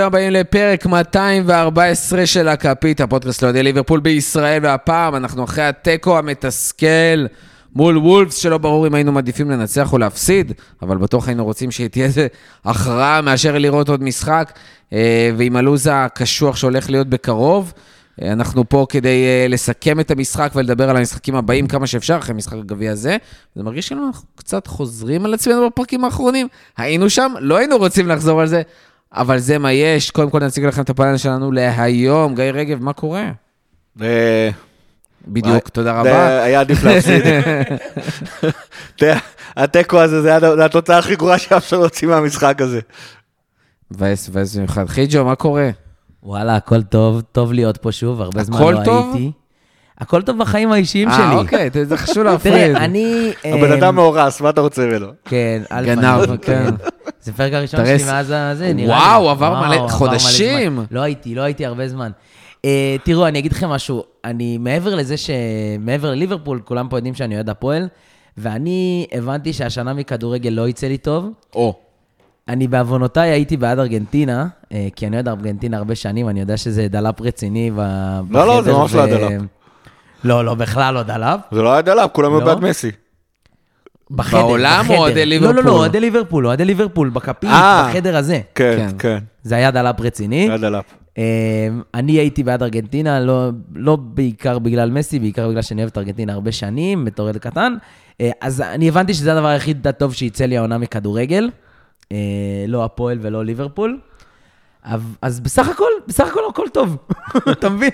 ברוכים הבאים לפרק 214 של הכפית, הפודקאסט לאוהדי ליברפול בישראל, והפעם אנחנו אחרי התיקו המתסכל מול וולפס, שלא ברור אם היינו מעדיפים לנצח או להפסיד, אבל בטוח היינו רוצים שתהיה איזה הכרעה מאשר לראות עוד משחק, אה, ועם הלו"ז הקשוח שהולך להיות בקרוב. אה, אנחנו פה כדי אה, לסכם את המשחק ולדבר על המשחקים הבאים כמה שאפשר אחרי משחק הגביע הזה. זה מרגיש כאילו אנחנו קצת חוזרים על עצמנו בפרקים האחרונים. היינו שם, לא היינו רוצים לחזור על זה, אבל זה מה יש. קודם כל נציג לכם את הפאנל שלנו להיום. גיא רגב, מה קורה? בדיוק, תודה רבה. היה עדיף להפסיד. אתה- התיקו הזה, זה התוצאה הכי גרועה שאפשר להוציא מהמשחק הזה. מבאס, מבאס במיוחד. חיג'ו, מה קורה? וואלה, הכל טוב, טוב להיות פה שוב, הרבה זמן לא? הייתי. הכל טוב בחיים האישיים אה, שלי. אוקיי, זה חשוב להפריד. תראה, אני... הבן אמ, אדם מאורס, מה אתה רוצה ממנו? כן, על גנב, כן. זה פרק הראשון. שלי מאז הזה, נראה לי. וואו, עבר מלא- חודשים. לא הייתי, לא הייתי הרבה זמן. אה, תראו, אני אגיד לכם משהו, אני מעבר לזה ש... מעבר לליברפול, כולם פה יודעים שאני אוהד הפועל, ואני הבנתי שהשנה מכדורגל לא יצא לי טוב. או, אני בעוונותיי הייתי בעד ארגנטינה, אה, כי אני אוהד ארגנטינה הרבה שנים, אני יודע שזה דלאפ רציני לא, לא, זה ממש לא דלאפ. לא, לא, בכלל לא דלאפ. זה לא היה דלאפ, כולם היו לא? בעד מסי. בחדר, בעולם או בחדר. אוהדי לא, ליברפול? לא, לא, אוהדי ליברפול, אוהדי ליברפול, בכפית, אה. בחדר הזה. כן, כן. כן, זה היה דלאפ רציני. זה היה דלאפ. אה, אני הייתי בעד ארגנטינה, לא, לא בעיקר בגלל מסי, בעיקר בגלל שאני אוהב את ארגנטינה הרבה שנים, בתור ילד קטן. אה, אז אני הבנתי שזה הדבר היחיד הטוב שיצא לי העונה מכדורגל. אה, לא הפועל ולא ליברפול. אז- בסך הכל, בסך הכל הכל טוב. אתה מבין?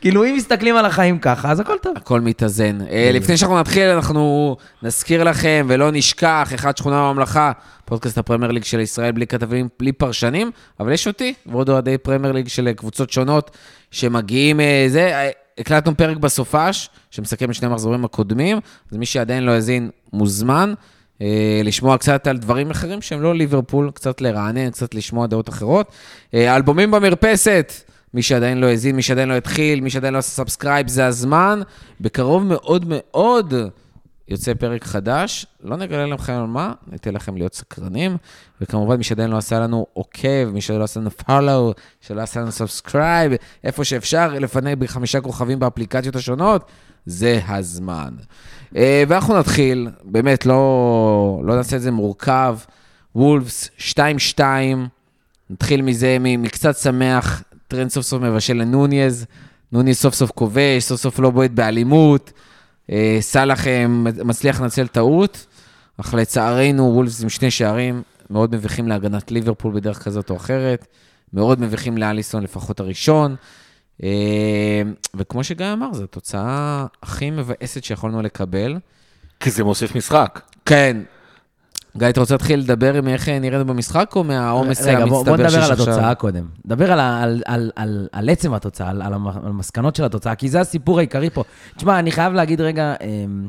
כאילו, אם מסתכלים על החיים ככה, אז הכל טוב. הכל מתאזן. אה, לפני שאנחנו נתחיל, אנחנו נזכיר לכם ולא נשכח, את שכונה בממלכה, פודקאסט הפרמייר ליג של ישראל בלי כתבים, בלי פרשנים, אבל יש אותי ועוד אוהדי פרמייר ליג של קבוצות שונות שמגיעים, אה, זה, אה, הקלטנו פרק בסופש, שמסכם את שני המחזורים הקודמים, אז מי שעדיין לא האזין, מוזמן. אה, לשמוע קצת על דברים אחרים שהם לא ליברפול, קצת לרענן, קצת לשמוע דעות אחרות. אה, אלבומים במרפסת, מי שעדיין לא האזין, מי שעדיין לא התחיל, מי שעדיין לא עשה subscribe, זה הזמן. בקרוב מאוד מאוד יוצא פרק חדש, לא נגלה לכם על מה, ניתן לכם להיות סקרנים. וכמובן, מי שעדיין לא עשה לנו עוקב, מי שעדיין לא עשה לנו follow, שלא עשה לנו subscribe, איפה שאפשר, לפנק בחמישה כוכבים באפליקציות השונות, זה הזמן. אה, ואנחנו נתחיל, באמת, לא, לא נעשה את זה מורכב. וולפס 2-2, נתחיל מזה, מקצת שמח, טרנט סוף סוף מבשל לנוניז, נוניז סוף סוף כובש, סוף סוף לא בועט באלימות, סאלח אה, מצליח לנצל טעות, אך לצערנו וולפס עם שני שערים, מאוד מביכים להגנת ליברפול בדרך כזאת או אחרת, מאוד מביכים לאליסון לפחות הראשון. אה, וכמו שגיא אמר, זו התוצאה הכי מבאסת שיכולנו לקבל. כי זה מוסיף משחק. כן. גיא, אתה רוצה להתחיל לדבר עם איך נראינו במשחק, או מהעומס רגע, בוא, בוא המצטבר נדבר שיש על עכשיו? התוצאה קודם. נדבר על, על, על, על, על עצם התוצאה, על, על המ- על המסקנות של התוצאה, כי זה הסיפור העיקרי פה. תשמע, אני חייב להגיד רגע, אמ,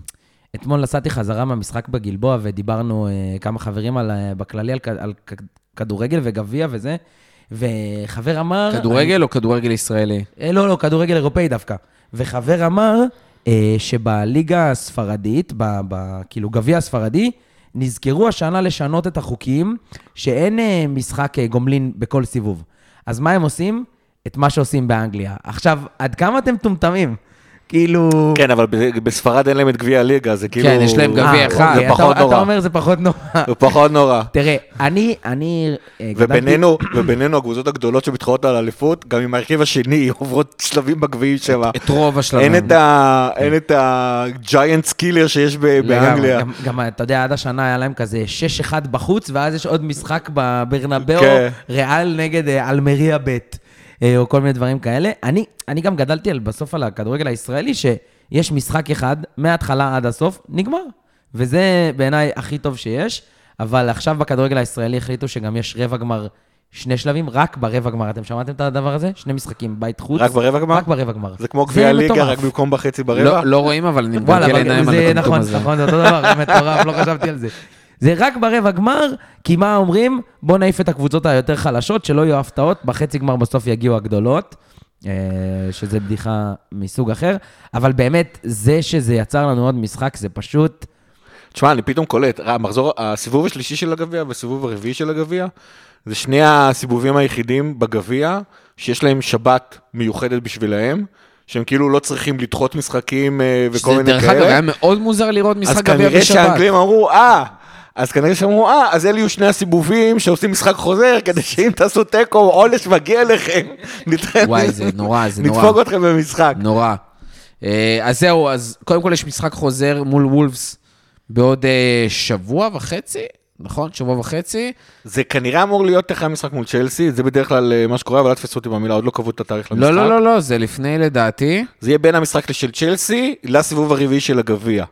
אתמול נסעתי חזרה מהמשחק בגלבוע, ודיברנו אה, כמה חברים על, אה, בכללי על, על כדורגל וגביע וזה, וחבר אמר... כדורגל או כדורגל ישראלי? אה, לא, לא, כדורגל אירופאי דווקא. וחבר אמר אה, שבליגה הספרדית, ב, ב, כאילו גביע הספרדי, נזכרו השנה לשנות את החוקים, שאין אה, משחק אה, גומלין בכל סיבוב. אז מה הם עושים? את מה שעושים באנגליה. עכשיו, עד כמה אתם מטומטמים? כאילו... כן, אבל בספרד אין להם את גביע הליגה, זה כאילו... כן, יש להם גביע אה, אחד. זה פחות נורא. אתה אומר זה פחות נורא. זה פחות נורא. תראה, אני, אני אה. ובינינו, ובינינו הקבוצות הגדולות שמתחרות על אליפות, גם עם ההרכב השני עוברות שלבים בגביעים שמה. את רוב השלבים. אין את ה... אין את הג'יינט קילר שיש ב- לגמרי, באנגליה. גם, גם, אתה יודע, עד השנה היה להם כזה 6-1 בחוץ, ואז יש עוד משחק בברנבאו, כן. ריאל נגד אה, אלמריה ב', או כל מיני דברים כאלה. אני, אני גם גדלתי על, בסוף על הכדורגל הישראלי, שיש משחק אחד, מההתחלה עד הסוף, נגמר. וזה בעיניי הכי טוב שיש, אבל עכשיו בכדורגל הישראלי החליטו שגם יש רבע גמר, שני שלבים, רק ברבע גמר. אתם שמעתם את הדבר הזה? שני משחקים, בית חוץ. רק ברבע גמר? רק ברבע גמר. זה כמו גביע מטורף. רק במקום בחצי ברבע? לא, לא רואים, אבל אני מגלגל עיניים על נכון, הזה. נכון, זה אותו דבר, מטורף, לא חשבתי על זה. זה רק ברבע גמר, כי מה אומרים? בוא נעיף את הקבוצות היותר חלשות, שלא יהיו הפתעות, בחצי גמר בסוף יגיעו הגדולות, אה, שזה בדיחה מסוג אחר, אבל באמת, זה שזה יצר לנו עוד משחק, זה פשוט... תשמע, אני פתאום קולט, המחזור, הסיבוב השלישי של הגביע והסיבוב הרביעי של הגביע, זה שני הסיבובים היחידים בגביע, שיש להם שבת מיוחדת בשבילהם, שהם כאילו לא צריכים לדחות משחקים אה, וכל שזה, מיני דרך אגב, כאלה. היה מאוד מוזר לראות אז משחק גביע כנראה בשבת. שהאנגלים אמרו, אה, אז כנראה שאמרו, אה, אז אלה יהיו שני הסיבובים שעושים משחק חוזר, כדי שאם תעשו תיקו, עונש מגיע. נדחה- וואי, זה נורא, זה נורא. נדפוק אתכם במשחק. נורא. אה, אז זהו, אז קודם כל יש משחק חוזר מול וולפס בעוד אה, שבוע וחצי, נכון? שבוע וחצי. זה כנראה אמור להיות אחרי המשחק מול צ'לסי, זה בדרך כלל אה, מה שקורה, אבל אל תתפסו אותי במילה, עוד לא קבעו את התאריך למשחק. לא, לא, לא, לא, זה לפני לדעתי. זה יהיה בין המשחק של צ'לסי לסיבוב הרביעי של הגביע.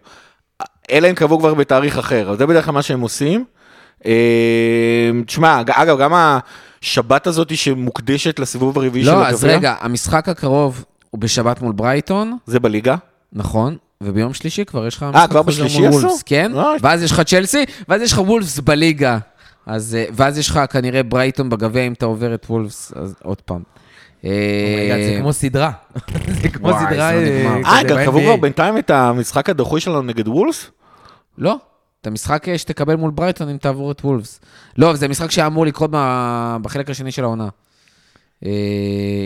אלא אם קבעו כבר בתאריך אחר, אז זה בדרך כלל מה שהם עושים. אה, תשמע, אגב, גם השבת הזאת שמוקדשת לסיבוב הרביעי של לא, הגביע, אז רגע, המשחק הקרוב הוא בשבת מול ברייטון, זה בליגה. נכון? וביום שלישי כבר יש לך אה, כבר בשלישי עשו? כן? אה, ואז יש לך צ'לסי, ואז יש לך וולפס בליגה. אז, אה, ואז יש לך כנראה ברייטון בגביע, אם אתה עובר את וולפס, אז עוד פעם. אה, זה כמו סדרה. זה כמו סדרה... לא נגמר. אה, גם קבעו. כבר בינתיים את המשחק הדחוי שלנו נגד וולס? לא, את המשחק אה, שתקבל מול ברייטון אם תעבור את וולפס. לא, זה משחק שהיה אמור לקרות בחלק השני של העונה. אה,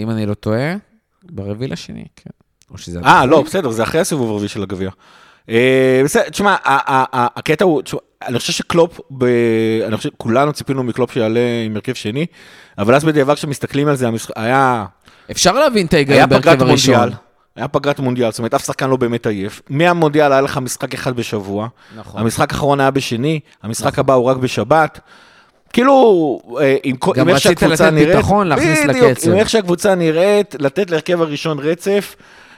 אם אני לא טועה, ברביעי לשני, כן. אה, לא, בסדר, זה אחרי הסיבוב הרביעי של הגביע. בסדר, תשמע, הקטע הוא, אני חושב שקלופ, ב- אני חושב, כולנו ציפינו מקלופ שיעלה עם הרכב שני, אבל אז בדיעבד כשמסתכלים על זה, המשחק- היה אפשר להבין את ההיגיון בהרכב הראשון. היה פגרת מונדיאל, זאת אומרת, אף שחקן לא באמת עייף. מהמונדיאל היה לך משחק אחד בשבוע, נכון. המשחק האחרון היה בשני, המשחק הבא הוא רק בשבת. כאילו, אה, עם כל- גם עם איך רצית שהקבוצה לתת נראית, ביטחון, להכניס בדיוק, לקצב. עם איך שהקבוצה נראית, לתת להרכב הראשון רצף,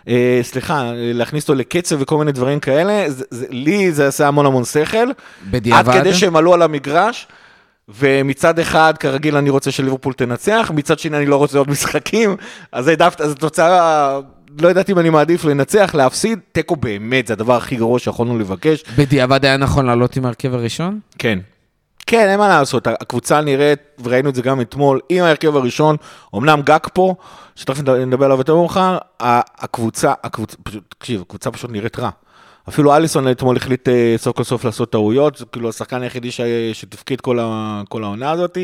אה, סליחה, להכניס אותו לקצב וכל מיני דברים כאלה, זה, זה, לי זה עשה המון המון שכל. עד בדיעבד. כדי שהם עלו על המגרש, ומצד אחד, כרגיל, אני רוצה שליברפול תנצח, מצד שני, אני לא רוצה עוד משחקים, אז העדפת, אז התוצאה, לא ידעתי אם אני מעדיף לנצח, להפסיד, תיקו באמת, זה הדבר הכי גרוע שיכולנו לבקש. בדיעבד היה נכון לעלות עם ההרכב הראשון? כן. כן, אין מה לעשות, הקבוצה נראית, וראינו את זה גם אתמול, עם ההרכב הראשון, אמנם גג פה, שתכף נד- נדבר עליו יותר מאוחר, הקבוצה, הקבוצה, פשוט, תקשיב, הקבוצה פשוט נראית רע. אפילו אליסון אתמול החליט אה, סוף כל סוף לעשות טעויות, זה כאילו השחקן היחידי ש- שתפקיד כל, ה, כל העונה הזאת.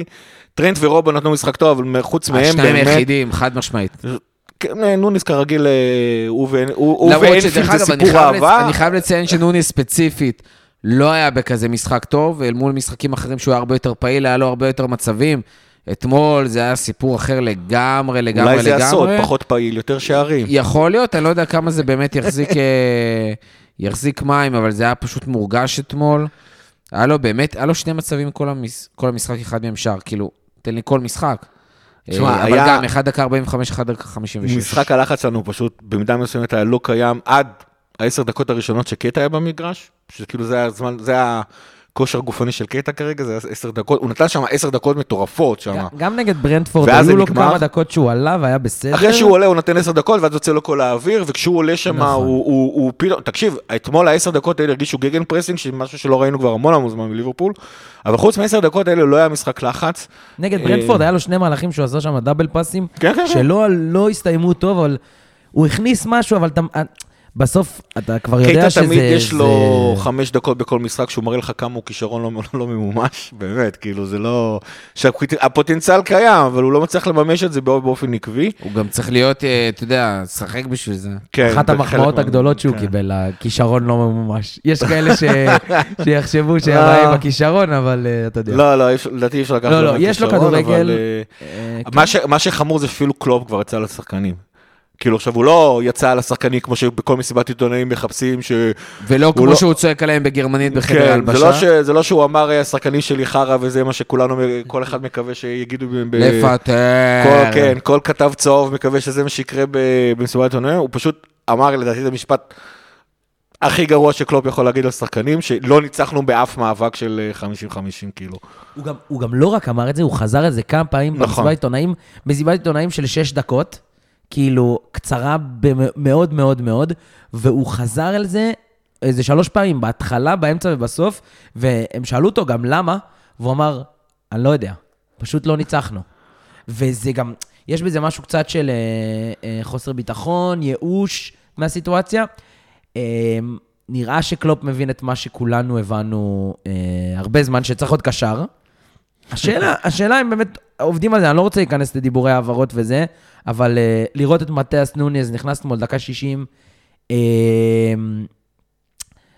טרנט ורובו נתנו משחק טוב, אבל חוץ מהם השניים באמת, היחידים, חד משמעית. כן, אה, נוניס כרגיל, אה, הוא ו- הוא- הוא למרות ואנפילד שדרך זה סיפור אהבה. אני חייב לציין שנוני ספציפית לא היה בכזה משחק טוב, אל מול משחקים אחרים שהוא היה הרבה יותר פעיל, היה לו הרבה יותר מצבים. אתמול זה היה סיפור אחר לגמרי, לגמרי, אולי זה הסוד, לגמרי. פחות פעיל, יותר שערים. יכול להיות, אני לא יודע כמה זה באמת יחזיק, אה, יחזיק מים, אבל זה היה פשוט מורגש אתמול. היה לו באמת, היה לו שני מצבים כל, המש, כל המשחק, אחד מהם שער, כאילו, תן לי כל משחק. תשמע, אה, אבל היה- גם, 1 דקה 45, 1 דקה 56. משחק הלחץ שלנו פשוט במידה מסוימת היה לא קיים עד העשר דקות הראשונות שקטע היה במגרש, שכאילו זה הזמן, זה הכושר הגופני של קטע כרגע, זה היה עשר דקות, הוא נתן שם עשר דקות מטורפות שם. גם- נגד ברנטפורד, היו לו גם כמה דקות שהוא עלה והיה בסדר. אחרי שהוא עולה הוא נותן עשר דקות ואז יוצא לו כל האוויר, וכשהוא עולה שם נכון. הוא, הוא, הוא פתאום, תקשיב, אתמול העשר דקות האלה הרגישו Gegenpressing, משהו שלא ראינו כבר המון המון זמן מליברפול, אבל חוץ מעשר דקות האלה לא היה משחק לחץ. נגד אה, ברנטפורד היה לו שני מהלכים שהוא עשה שם double פאסים, כן, כן, כן. שלא לא הסתיימו טוב, אבל הוא הכניס משהו, אבל אתה... בסוף אתה כבר יודע קייטה שזה... תמיד יש לו חמש דקות בכל משחק שהוא מראה לך כמה הוא כישרון לא, לא ממומש, באמת, כאילו זה לא... שהפוטנציאל קיים, אבל הוא לא מצליח לממש את זה בא- באופן עקבי. הוא גם צריך להיות, אה, אתה יודע, לשחק בשביל זה. כן, אחת המחמאות הגדולות שהוא כן. קיבל, הכישרון לא ממומש. יש כאלה ש- שיחשבו שהבעיה עם הכישרון, אבל אה, אתה יודע. לא, לא, לדעתי אי אפשר לקחת לא, לא, לו יש לו כישרון, כדורגל, אבל, אה, אה, מה שחמור זה שאפילו קלופ כבר יצא לשחקנים. כאילו עכשיו הוא לא יצא לשחקנים כמו שבכל מסיבת עיתונאים מחפשים ש... ולא כמו לא- שהוא צועק עליהם בגרמנית בחדר כן, זה ההלבשה. לא, ש... זה לא שהוא אמר "אה, השחקנים שלי חרא וזה מה שכולנו, כל אחד מקווה שיגידו ב... לפטר. כל, כן, כל כתב צהוב מקווה שזה מה שיקרה ב- במסיבת עיתונאים, הוא פשוט אמר לדעתי את המשפט הכי גרוע שקלופ יכול להגיד לשחקנים, שלא ניצחנו באף מאבק של אה, 50-50 כאילו. הוא גם, הוא גם לא רק אמר את זה, הוא חזר על זה כמה פעמים נכון. במסיבת עיתונאים, מסיבת עיתונאים של שש דקות, כאילו, קצרה מאוד מאוד מאוד, והוא חזר על זה איזה שלוש פעמים, בהתחלה, באמצע ובסוף, והם שאלו אותו גם למה, והוא אמר, אני לא יודע, פשוט לא ניצחנו. וזה גם, יש בזה משהו קצת של אה, אה, חוסר ביטחון, ייאוש מהסיטואציה. אה, נראה שקלופ מבין את מה שכולנו הבנו אה, הרבה זמן, שצריך עוד קשר. השאלה, השאלה אם באמת עובדים על זה, אני לא רוצה להיכנס לדיבורי העברות וזה, אבל uh, לראות את מטיאס נוניז נכנס אתמול דקה 60, uh,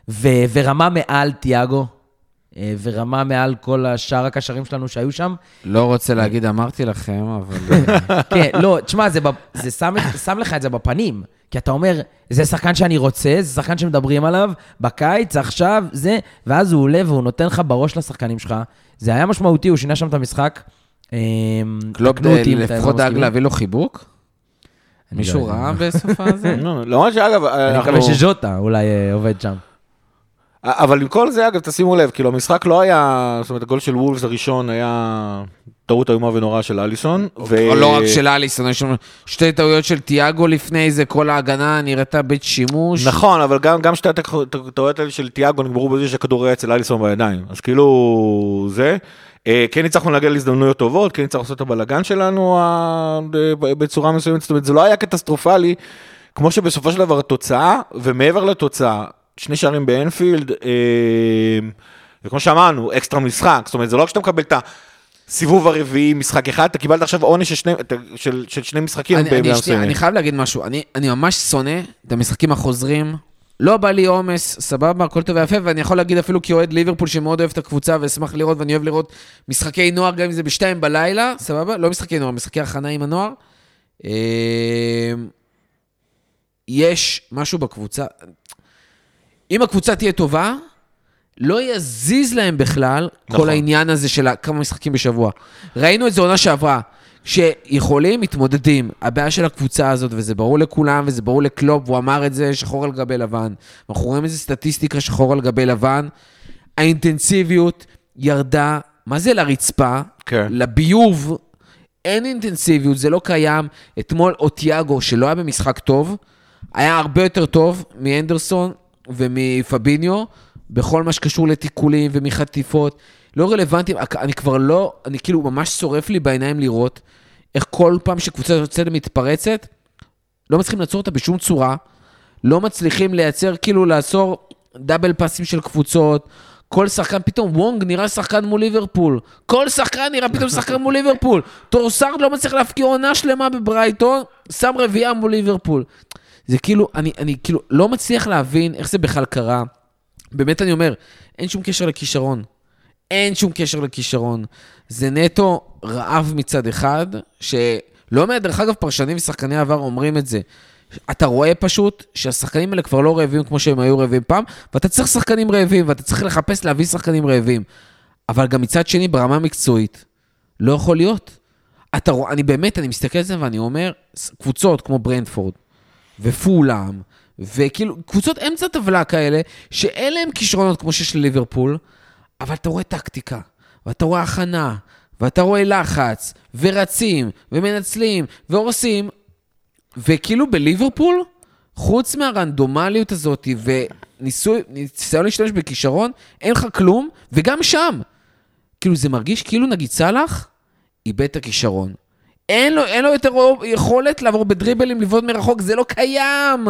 ו- ורמה מעל תיאגו, uh, ורמה מעל כל השאר הקשרים שלנו שהיו שם. לא רוצה להגיד אמרתי לכם, אבל... כן, לא, תשמע, זה, ב- זה שם, שם לך את זה בפנים. כי אתה אומר, זה שחקן שאני רוצה, זה שחקן שמדברים עליו, בקיץ, עכשיו, זה, ואז הוא עולה והוא נותן לך בראש לשחקנים שלך. זה היה משמעותי, הוא שינה שם את המשחק. אמ, קלופ אתם לא לפחות דאג. להביא לו חיבוק? מישהו לא. ראה בסוף הזה? לא, למרות שאגב, אני אנחנו... מקווה שז'וטה אולי אה, עובד שם. אבל עם כל זה, אגב, תשימו לב, כאילו, המשחק לא היה, זאת אומרת, הגול של וולפס הראשון היה טעות איומה ונוראה של אליסון. ו- לא רק של אליסון, יש לנו שתי טעויות של תיאגו לפני זה, כל ההגנה נראתה בית שימוש. נכון, אבל גם, גם שתי הטעויות האלה של תיאגו נגמרו בזה שהכדור היה אצל אליסון בידיים. אז כאילו, זה. אה, כן הצלחנו להגיע להזדמנויות טובות, כן הצלחנו לעשות את הבלאגן שלנו אה, בצורה מסוימת, זאת אומרת, זה לא היה קטסטרופלי, כמו שבסופו של דבר התוצאה, ומעבר לתוצאה, שני שערים באנפילד, אה, וכמו שאמרנו, אקסטרה משחק, זאת אומרת, זה לא רק שאתה מקבל את הסיבוב הרביעי, משחק אחד, אתה קיבלת עכשיו עונש של שני, של, של שני משחקים. אני, אני, מסוימת. אני חייב להגיד משהו, אני, אני ממש שונא את המשחקים החוזרים. לא בא לי עומס, סבבה, הכל טוב ויפה, ואני יכול להגיד אפילו כאוהד ליברפול שמאוד אוהב את הקבוצה ואשמח לראות, ואני אוהב לראות משחקי נוער, גם אם זה בשתיים בלילה, סבבה? לא משחקי נוער, משחקי הכנה עם הנוער. אה, יש משהו בקבוצה, אם הקבוצה תהיה טובה, לא יזיז להם בכלל נכון. כל העניין הזה של כמה משחקים בשבוע. ראינו את זה עונה שעברה, שיכולים, מתמודדים. הבעיה של הקבוצה הזאת, וזה ברור לכולם, וזה ברור לקלופ, והוא אמר את זה שחור על גבי לבן. אנחנו רואים איזה סטטיסטיקה שחור על גבי לבן. האינטנסיביות ירדה, מה זה לרצפה? כן. לביוב. אין אינטנסיביות, זה לא קיים. אתמול אוטיאגו, שלא היה במשחק טוב, היה הרבה יותר טוב מאנדרסון ומפביניו, בכל מה שקשור לתיקולים ומחטיפות. לא רלוונטיים, אני כבר לא, אני כאילו ממש שורף לי בעיניים לראות איך כל פעם שקבוצה יוצאת ומתפרצת, לא מצליחים לעצור אותה בשום צורה, לא מצליחים לייצר, כאילו לעצור double פאסים של קבוצות. כל שחקן, פתאום הוואנג נראה שחקן מול ליברפול. כל שחקן נראה פתאום שחקן מול ליברפול. טרוסארד לא מצליח להבקיע עונה שלמה בברייטון, שם רביעייה מול ליברפול. זה כאילו, אני, אני כאילו לא מצליח להבין איך זה בכלל קרה. באמת אני אומר, אין שום קשר לכישרון. אין שום קשר לכישרון. זה נטו רעב מצד אחד, שלא מעט, דרך אגב, פרשנים ושחקני עבר אומרים את זה. אתה רואה פשוט שהשחקנים האלה כבר לא רעבים כמו שהם היו רעבים פעם, ואתה צריך שחקנים רעבים, ואתה צריך לחפש להביא שחקנים רעבים. אבל גם מצד שני, ברמה המקצועית, לא יכול להיות. אתה רואה, אני באמת, אני מסתכל על זה ואני אומר, קבוצות כמו ברנדפורד ופולאם, וכאילו, קבוצות אמצע טבלה כאלה, שאין להם כישרונות כמו שיש לליברפול, אבל אתה רואה טקטיקה, ואתה רואה הכנה, ואתה רואה לחץ, ורצים, ומנצלים, והורסים, וכאילו בליברפול, חוץ מהרנדומליות הזאת וניסיון להשתמש בכישרון, אין לך כלום, וגם שם. כאילו זה מרגיש כאילו נגיד סאלח איבד את הכישרון. אין לו, אין לו יותר יכולת לעבור בדריבלים, לבעוט מרחוק, זה לא קיים.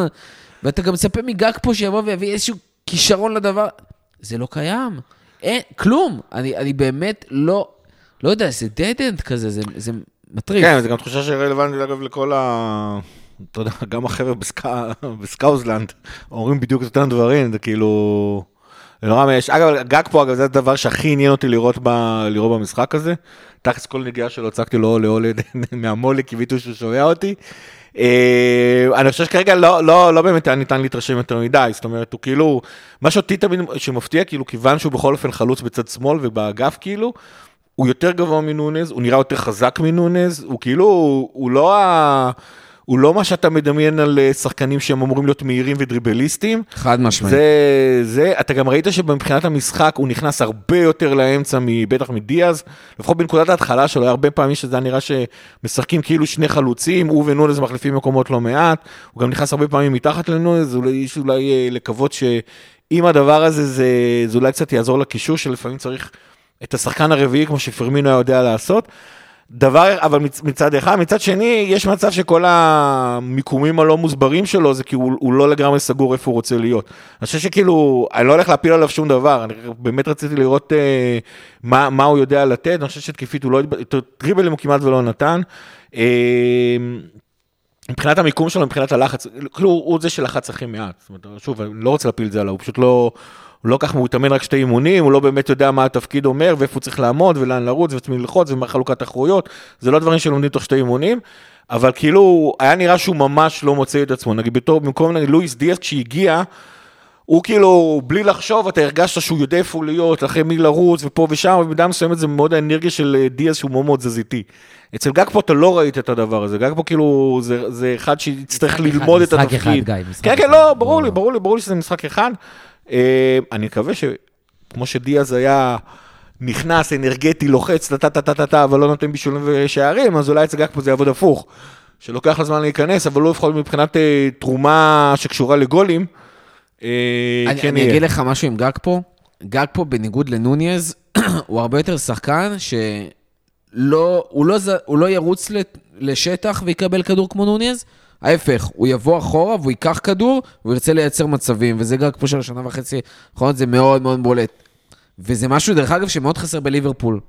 ואתה גם מצפה מגג פה שיבוא ויביא איזשהו כישרון לדבר, זה לא קיים. אין, כלום. אני, אני באמת לא, לא יודע, זה dead end כזה, זה, זה מטריף. כן, זו גם תחושה שרלוונטית, אגב, לכל ה... אתה יודע, גם החבר'ה בסקא- בסקאוזלנד אומרים בדיוק את אותם דברים, זה כאילו... זה נורא מייאש. אגב, גג פה, אגב, זה הדבר שהכי עניין אותי לראות, ב... לראות במשחק הזה. תכלס כל נגיעה שלו, הצגתי לו לאולד מהמולי, קיוויתי שהוא שומע אותי. אה, אני חושב שכרגע לא, לא, לא באמת היה ניתן להתרשם יותר מדי, זאת אומרת, הוא כאילו, מה שאותי תמיד, שמפתיע, כאילו, כיוון שהוא בכל אופן חלוץ בצד שמאל ובאגף, כאילו, הוא יותר גבוה מנונז, הוא נראה יותר חזק מנונז, הוא כאילו, הוא לא ה... הוא לא מה שאתה מדמיין על אה, שחקנים שהם אמורים להיות מהירים ודריבליסטים. חד משמעית. זה, זה, אתה גם ראית שמבחינת המשחק הוא נכנס הרבה יותר לאמצע, בטח מדיאז, לפחות בנקודת ההתחלה שלו, היה הרבה פעמים שזה היה נראה שמשחקים כאילו שני חלוצים, הוא ונונז מחליפים מקומות לא מעט, הוא גם נכנס הרבה פעמים מתחת לנונז, אולי יש אולי אה, לקוות שאם הדבר הזה, זה, זה אולי קצת יעזור לקישור, שלפעמים צריך את השחקן הרביעי, כמו שפרמינו היה יודע לעשות. דבר, אבל מצ, מצד אחד, מצד שני, יש מצב שכל המיקומים הלא מוסברים שלו, זה כי הוא, הוא לא לגמרי סגור איפה הוא רוצה להיות. אני חושב שכאילו, אני לא הולך להפיל עליו שום דבר, אני באמת רציתי לראות אה, מה, מה הוא יודע לתת, אני חושב שתקפית הוא לא, טריבלים הוא כמעט ולא נתן. אה, מבחינת המיקום שלו, מבחינת הלחץ, כאילו הוא זה שלחץ הכי מעט. זאת אומרת, שוב, אני לא רוצה להפיל את זה עליו, הוא פשוט לא, הוא לא כך, הוא מתאמן רק שתי אימונים, הוא לא באמת יודע מה התפקיד אומר, ואיפה הוא צריך לעמוד, ולאן לרוץ, ואת מי ללחוץ, ומה חלוקת תחרויות, זה לא דברים שלומדים תוך שתי אימונים, אבל כאילו, היה נראה שהוא ממש לא מוצא את עצמו, נגיד בתור, במקום נגיד לואיס דיאס, כשהגיע, הוא כאילו, בלי לחשוב, אתה הרגשת שהוא יודע איפה להיות, אחרי מי לרוץ, ופה ושם, ובמידה מסוימת זה מאוד האנרגיה של אה, דיאז שהוא מאוד מאוד תזזיתי. אצל גג פה אתה לא ראית את הדבר הזה, גג פה כאילו, זה, זה אחד שיצטרך ללמוד את התפקיד. משחק אחד, גיא, משחק כן, אחד. כן, לא, ברור לי, ברור לי, ברור לי שזה משחק אחד. אה, אני מקווה שכמו שדיאז היה נכנס, אנרגטי, לוחץ, טה-טה-טה-טה, אבל לא נותן בישולים ושערים, אז אולי אצל פה זה יעבוד הפוך. שלוקח לו זמן להיכנס, אבל לא לפחות מבחינת אה, תרומה שקשורה לגולים. אה, אני, כן אני. אגיד לך משהו עם גג פה. גג פה, בניגוד לנוניז, הוא הרבה יותר שחקן שלא, הוא לא, הוא לא ירוץ לשטח ויקבל כדור כמו נוניז. ההפך, הוא יבוא אחורה והוא ייקח כדור, והוא ירצה לייצר מצבים, וזה גג פה של השנה וחצי האחרונות, זה מאוד מאוד בולט. וזה משהו, דרך אגב, שמאוד חסר בליברפול.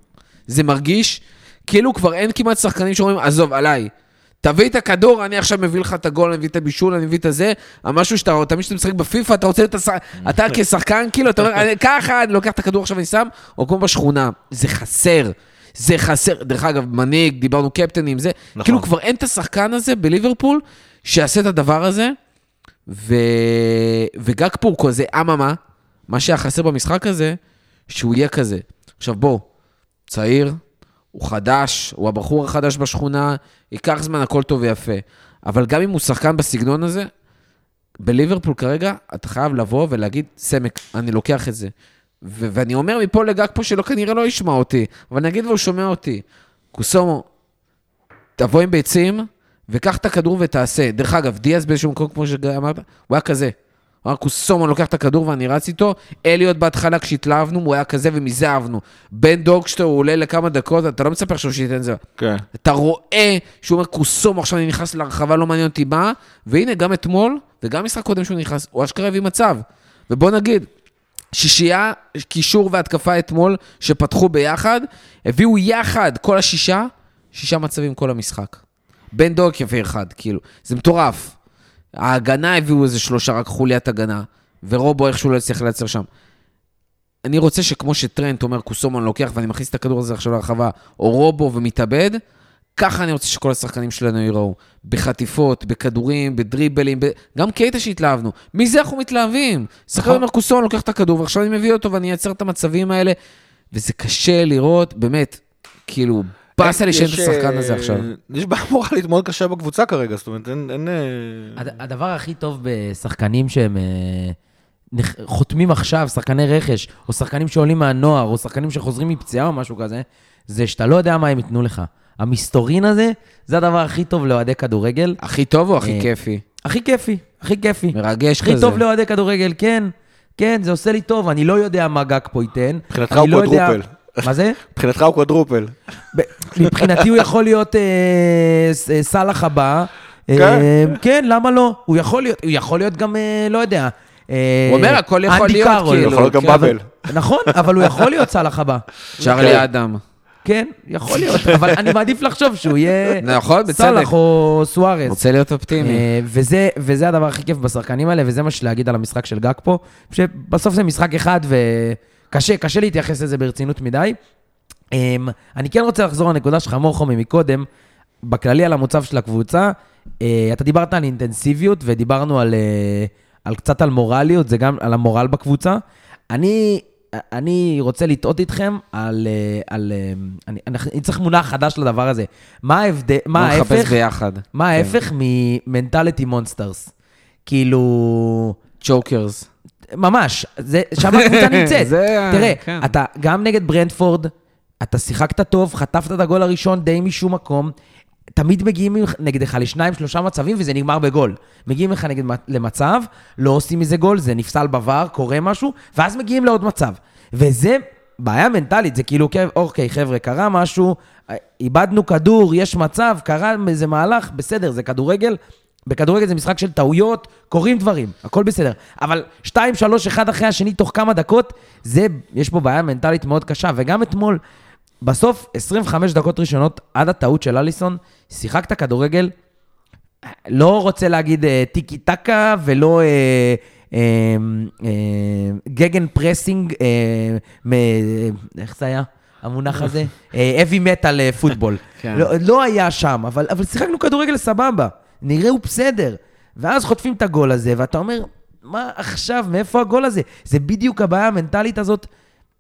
זה מרגיש כאילו כבר אין כמעט שחקנים שאומרים, עזוב, עליי. תביא את הכדור, אני עכשיו מביא לך את הגול, אני מביא את הבישול, אני מביא את הזה. המשהו שאתה, תמיד כשאתה משחק בפיפא, אתה רוצה את הש... אתה כשחקן, כאילו, אתה אומר, "אני- ככה, אני לוקח את הכדור עכשיו, אני שם, או כמו בשכונה. זה חסר. זה חסר. דרך אגב, מנהיג, דיברנו קפטנים, זה. נכון. כאילו, כבר אין את השחקן הזה בליברפול, שיעשה את הדבר הזה, ו... וגג הוא כזה, אממה, מה שהיה חסר במשחק הזה, שהוא יהיה כזה. עכשיו בוא, צעיר, הוא חדש, הוא הבחור החדש בשכונה, ייקח זמן, הכל טוב ויפה. אבל גם אם הוא שחקן בסגנון הזה, בליברפול כרגע, אתה חייב לבוא ולהגיד, סמק, אני לוקח את זה. ו- ואני אומר מפה לגג פה שלא כנראה לא ישמע אותי, אבל נגיד והוא שומע אותי. קוסומו, תבוא עם ביצים, וקח את הכדור ותעשה. דרך אגב, דיאז באיזשהו מקום, כמו שאמרת, הוא היה כזה. הוא היה קוסומו, לוקח את הכדור ואני רץ איתו. אליוט בהתחלה, כשהתלהבנו, הוא היה כזה ומזה אהבנו. בן דוג כשאתה הוא עולה לכמה דקות, אתה לא מצפה עכשיו שייתן זה. כן. אתה רואה שהוא אומר, קוסומו, עכשיו אני נכנס לרחבה, לא מעניין אותי מה. והנה, גם אתמול, וגם משחק קודם שהוא נכנס, הוא אשכרה הביא מצב. ובוא נגיד, שישייה, קישור והתקפה אתמול, שפתחו ביחד, הביאו יחד, כל השישה, שישה מצבים כל המשחק. בן דוק יביא אחד, כאילו. זה מטורף. ההגנה הביאו איזה שלושה, רק חוליית הגנה, ורובו איכשהו לא הצליח לייצר שם. אני רוצה שכמו שטרנט אומר, קוסומן לוקח ואני מכניס את הכדור הזה עכשיו לרחבה, או רובו ומתאבד, ככה אני רוצה שכל השחקנים שלנו ייראו. בחטיפות, בכדורים, בדריבלים, ב... גם קייטה שהתלהבנו. מזה אנחנו מתלהבים. שחקן נכון. אומר, קוסומן לוקח את הכדור, ועכשיו אני מביא אותו ואני אייצר את המצבים האלה. וזה קשה לראות, באמת, כאילו, באסה לי שאין את השחקן הזה אה, עכשיו. יש בעיה מורלית מאוד קשה בקבוצה כרגע, זאת אומרת, אין... אין, אה, הד- הדבר הכי טוב בשחקנים שהם אה, חותמים עכשיו, שחקני רכש, או שחקנים שעולים מהנוער, או שחקנים שחוזרים מפציעה או משהו כזה, זה שאתה לא יודע מה הם ייתנו לך. המסתורין הזה, זה הדבר הכי טוב לאוהדי כדורגל. הכי טוב או הכי אה, כיפי? הכי כיפי, הכי כיפי. מרגש הכי כזה. טוב לאוהדי כדורגל, כן. כן, זה עושה לי טוב, אני לא יודע מה גג פה ייתן. מבחינתך הוא לא יודע- קוואדרופל. מה זה? מבחינתך הוא קוואדרופל. ב- מבחינתי הוא יכול להיות אה, אה, סאלח הבא. כן. כן, למה לא? הוא יכול להיות, הוא יכול להיות גם, לא יודע. הוא אומר, הכל יכול להיות. כאילו, יכול להיות גם כן, באבל. נכון, אבל הוא יכול להיות סאלח הבא. צ'רלי אדם. כן, יכול להיות, אבל אני מעדיף לחשוב שהוא יהיה נכון, בצדק. סאלח או סוארז. רוצה להיות אופטימי. אה, וזה, וזה הדבר הכי כיף בשחקנים האלה, וזה מה שלהגיד על המשחק של גג פה, שבסוף זה משחק אחד וקשה, קשה להתייחס לזה ברצינות מדי. אמ, אני כן רוצה לחזור לנקודה שלך, מורחומי, מקודם, בכללי על המוצב של הקבוצה. אה, אתה דיברת על אינטנסיביות ודיברנו על, אה, על קצת על מורליות, זה גם על המורל בקבוצה. אני, אני רוצה לטעות איתכם על... אה, על אה, אני, אני צריך מונח חדש לדבר הזה. מה ההבדל, מה בוא נחפש ההפך? ביחד. מה ההפך ממנטליטי מונסטרס? כאילו... צ'וקרס. ממש, זה, שם הקבוצה נמצאת. זה תראה, כן. אתה גם נגד ברנדפורד, אתה שיחקת טוב, חטפת את הגול הראשון די משום מקום. תמיד מגיעים נגדך לשניים, שלושה מצבים, וזה נגמר בגול. מגיעים לך נגד, למצב, לא עושים מזה גול, זה נפסל בVAR, קורה משהו, ואז מגיעים לעוד מצב. וזה בעיה מנטלית, זה כאילו, כן, אוקיי, חבר'ה, קרה משהו, איבדנו כדור, יש מצב, קרה איזה מהלך, בסדר, זה כדורגל. בכדורגל זה משחק של טעויות, קורים דברים, הכל בסדר. אבל 2, 3, אחד אחרי השני, תוך כמה דקות, זה, יש פה בעיה מנטלית מאוד קשה. וגם אתמול, בסוף, 25 דקות ראשונות, עד הטעות של אליסון, שיחקת כדורגל, לא רוצה להגיד אה, טיקי טקה ולא אה, אה, אה, Gegenpressing, אה, מ, איך זה היה? המונח הזה? heavy metal football. כן. לא, לא היה שם, אבל, אבל שיחקנו כדורגל סבבה, נראה הוא בסדר. ואז חוטפים את הגול הזה, ואתה אומר, מה עכשיו, מאיפה הגול הזה? זה בדיוק הבעיה המנטלית הזאת,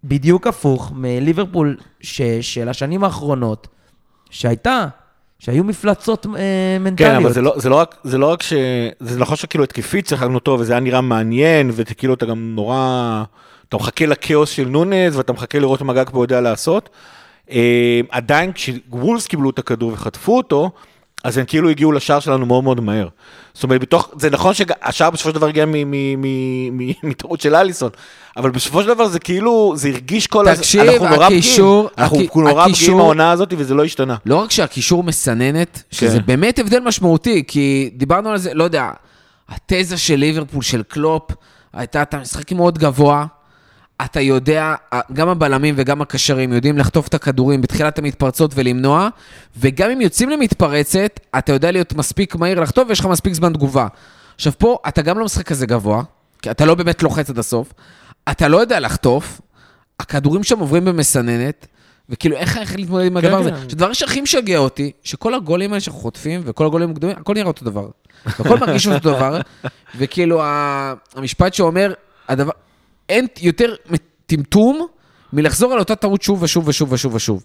בדיוק הפוך מליברפול ש, של השנים האחרונות, שהייתה, שהיו מפלצות אה, מנטליות. כן, אבל זה לא, זה לא רק, זה לא רק ש... זה נכון שכאילו התקפית שיחקנו טוב, וזה היה נראה מעניין, וכאילו אתה גם נורא... אתה מחכה לכאוס של נונז, ואתה מחכה לראות מה גג פה יודע לעשות. אה, עדיין כשוולס קיבלו את הכדור וחטפו אותו, אז הם כאילו הגיעו לשער שלנו מאוד מאוד מהר. זאת אומרת, בתוך, זה נכון שהשער בסופו של דבר הגיע מטעות של אליסון, אבל בסופו של דבר זה כאילו, זה הרגיש כל הזמן, תקשיב, אנחנו נורא פגיעים, אנחנו הכ- נורא פגיעים מהעונה הזאת וזה לא השתנה. לא רק שהקישור מסננת, שזה כן. באמת הבדל משמעותי, כי דיברנו על זה, לא יודע, התזה של ליברפול, של קלופ, הייתה, אתה משחק מאוד גבוה, אתה יודע, גם הבלמים וגם הקשרים יודעים לחטוף את הכדורים בתחילת המתפרצות ולמנוע, וגם אם יוצאים למתפרצת, אתה יודע להיות מספיק מהיר לחטוף ויש לך מספיק זמן תגובה. עכשיו פה, אתה גם לא משחק כזה גבוה, כי אתה לא באמת לוחץ עד הסוף, אתה לא יודע לחטוף, הכדורים שם עוברים במסננת, וכאילו, איך איך להתמודד עם הדבר הזה? כן. שהדבר שהכי משגע אותי, שכל הגולים האלה שאנחנו חוטפים, וכל הגולים הגדולים, הכל נראה אותו דבר. הכל מרגיש אותו דבר, וכאילו, המשפט שאומר, הדבר, אין יותר טמטום מלחזור על אותה טעות שוב ושוב ושוב ושוב ושוב.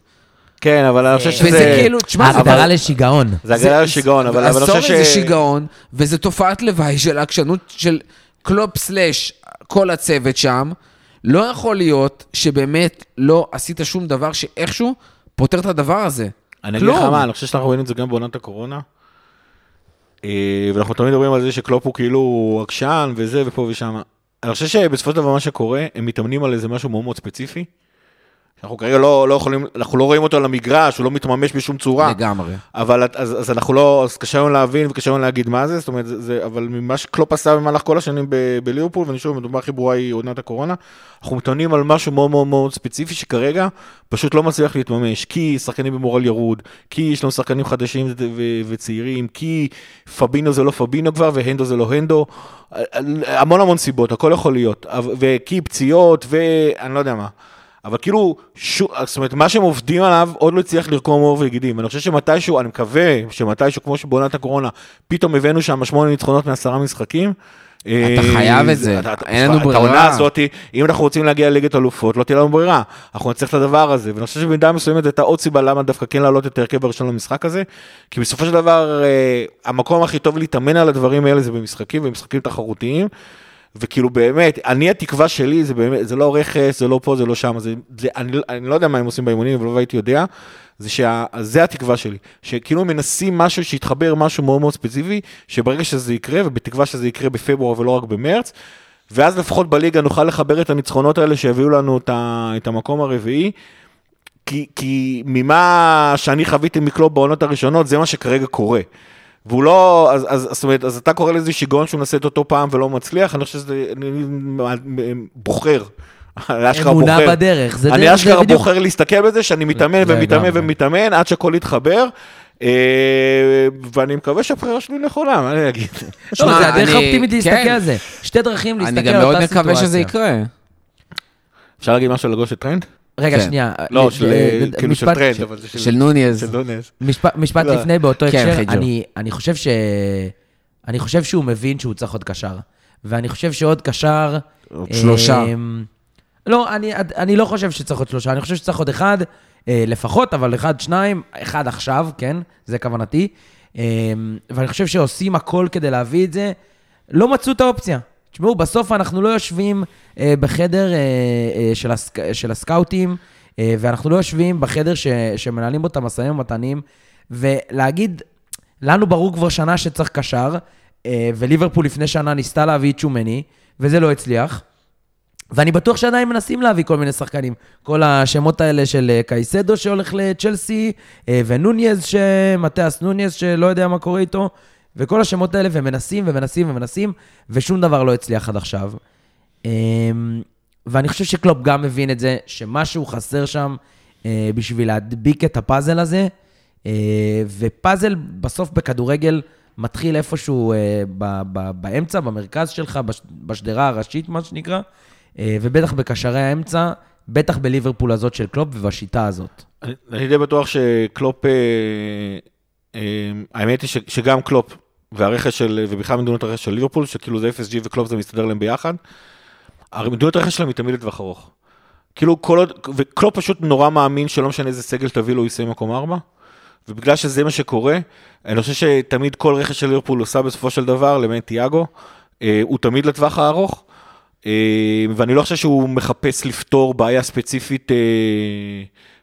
כן, אבל אני חושב שזה... וזה כאילו, תשמע, זה- ההגדרה לשיגעון. זה הגדרה לשיגעון, אבל אני עשור חושב זה ש... שיגעון, וזו תופעת לוואי של העקשנות של קלופ slash כל הצוות שם. לא יכול להיות שבאמת לא עשית שום דבר שאיכשהו פותר את הדבר הזה. אני אגיד לך. מה, אני חושב שאנחנו רואים את זה גם בעונת הקורונה. אה, ואנחנו תמיד מדברים על זה שקלופ הוא כאילו עקשן וזה ופה ושם. אני חושב שבסופו של דבר מה שקורה, הם מתאמנים על איזה משהו מאוד מאוד ספציפי. אנחנו כרגע לא, לא יכולים, אנחנו לא רואים אותו על המגרש, הוא לא מתממש בשום צורה. לגמרי. אבל אז, אז אנחנו לא, אז קשה לנו להבין וקשה לנו להגיד מה זה, זאת אומרת, זה, אבל ממה שקלופ עשה במהלך כל השנים בליברפול, ואני שוב, הדוגמה הכי ברורה היא עונת הקורונה, אנחנו מתאמנים על משהו מאוד מאוד מאוד ספציפי שכרגע פשוט לא מצליח להתממש, כי שחקנים במורל ירוד, כי יש לנו שחקנים חדשים ו- ו- וצעירים, כי פבינו זה לא פבינו כבר, והנדו זה לא הנדו, המון המון סיבות, הכל יכול להיות, וכי פציעות, ואני לא יודע מה. אבל כאילו, שו, זאת אומרת, מה שהם עובדים עליו עוד לא הצליח לרקום עור וגידים. אני חושב שמתישהו, אני מקווה שמתישהו, כמו שבעונת הקורונה, פתאום הבאנו שם שמונה ניצחונות מעשרה משחקים. אתה אה, חייב את זה, אין לנו את ברירה. העונה הזאת, אם אנחנו רוצים להגיע לליגת אלופות, לא תהיה לנו ברירה. אנחנו נצטרך את הדבר הזה. ואני חושב שבמידה מסוימת הייתה עוד סיבה למה דווקא כן להעלות את ההרכב הראשון למשחק הזה. כי בסופו של דבר, אה, המקום הכי טוב להתאמן על הדברים האלה זה במשחקים, ובמשחקים תחרותיים. וכאילו באמת, אני התקווה שלי, זה באמת, זה לא רכס, זה לא פה, זה לא שם, זה, זה, אני, אני לא יודע מה הם עושים באימונים, אבל לא הייתי יודע, זה שזה התקווה שלי, שכאילו מנסים משהו שיתחבר משהו מאוד מאוד ספציפי, שברגע שזה יקרה, ובתקווה שזה יקרה בפברואר ולא רק במרץ, ואז לפחות בליגה נוכל לחבר את הניצחונות האלה שיביאו לנו את, ה, את המקום הרביעי, כי, כי ממה שאני חוויתי מקלוב בעונות הראשונות, זה מה שכרגע קורה. והוא לא, אז, אז, זאת אומרת, אז אתה קורא לזה שיגעון שהוא מנסה את אותו פעם ולא מצליח, אני חושב שזה, אני, אני בוחר. אני אשכרה אמונה בוחר. בדרך, זה אני אשכרה בוחר להסתכל בזה, שאני מתאמן. ומתאמן ומתאמן עד שהכל יתחבר. אה, ואני מקווה שהבחירה שלי נכונה, מה אני אגיד? לא, שמע, זה הדרך אני- האופטימית להסתכל כן. על זה. שתי דרכים להסתכל אני על גם אותה מאוד סיטואציה. מקווה שזה יקרה. אפשר להגיד משהו על הגול של טרנד? רגע, כן. שנייה. לא, ל- של, ל- כאילו של משפט- טרנד, אבל זה של נונייז. של נונייז. משפט, משפט לא. לפני באותו כן, הקשר. אני, אני חושב ש... אני חושב שהוא מבין שהוא צריך עוד קשר. ואני חושב שעוד קשר... עוד שלושה. אמ, לא, אני, אני לא חושב שצריך עוד שלושה, אני חושב שצריך עוד אחד אה, לפחות, אבל אחד, שניים, אחד עכשיו, כן? זה כוונתי. אמ, ואני חושב שעושים הכל כדי להביא את זה. לא מצאו את האופציה. תשמעו, בסוף אנחנו לא יושבים אה, בחדר אה, אה, של, הסק, של הסקאוטים, אה, ואנחנו לא יושבים בחדר ש, שמנהלים בו את המשאים ומתנים, ולהגיד, לנו ברור כבר שנה שצריך קשר, אה, וליברפול לפני שנה ניסתה להביא את שומני, וזה לא הצליח. ואני בטוח שעדיין מנסים להביא כל מיני שחקנים. כל השמות האלה של אה, קייסדו שהולך לצ'לסי, אה, ונוניז, ש... מתיאס נוניז, שלא יודע מה קורה איתו, וכל השמות האלה, ומנסים ומנסים ומנסים, ושום דבר לא הצליח עד עכשיו. אמ, ואני חושב שקלופ גם מבין את זה, שמשהו חסר שם אה, בשביל להדביק את הפאזל הזה, ופאזל בסוף בכדורגל מתחיל איפשהו ב- ב- באמצע, במרכז שלך, בש- בשדרה הראשית, מה שנקרא. אה, ובטח בקשרי האמצע, בטח בליברפול הזאת של קלופ ובשיטה הזאת. אני, אני די בטוח שקלופ, אה, אה, האמת היא ש, שגם קלופ והרכש של, ובכלל מדיניות הרכש של ליברפול, שכאילו זה FSG וקלופ זה מסתדר להם ביחד, מדיניות הרכש שלהם היא תמיד לטווח ארוך. כאילו כל עוד, וקלופ פשוט נורא מאמין שלא משנה איזה סגל תביא לו, הוא יסיים מקום ארבע. ובגלל שזה מה שקורה, אני חושב שתמיד כל רכש של ליברפול עושה בסופו של דבר, למעט תיאגו, אה, הוא תמיד לטווח הארוך. אה, ואני לא חושב שהוא מחפש לפתור בעיה ספציפית אה,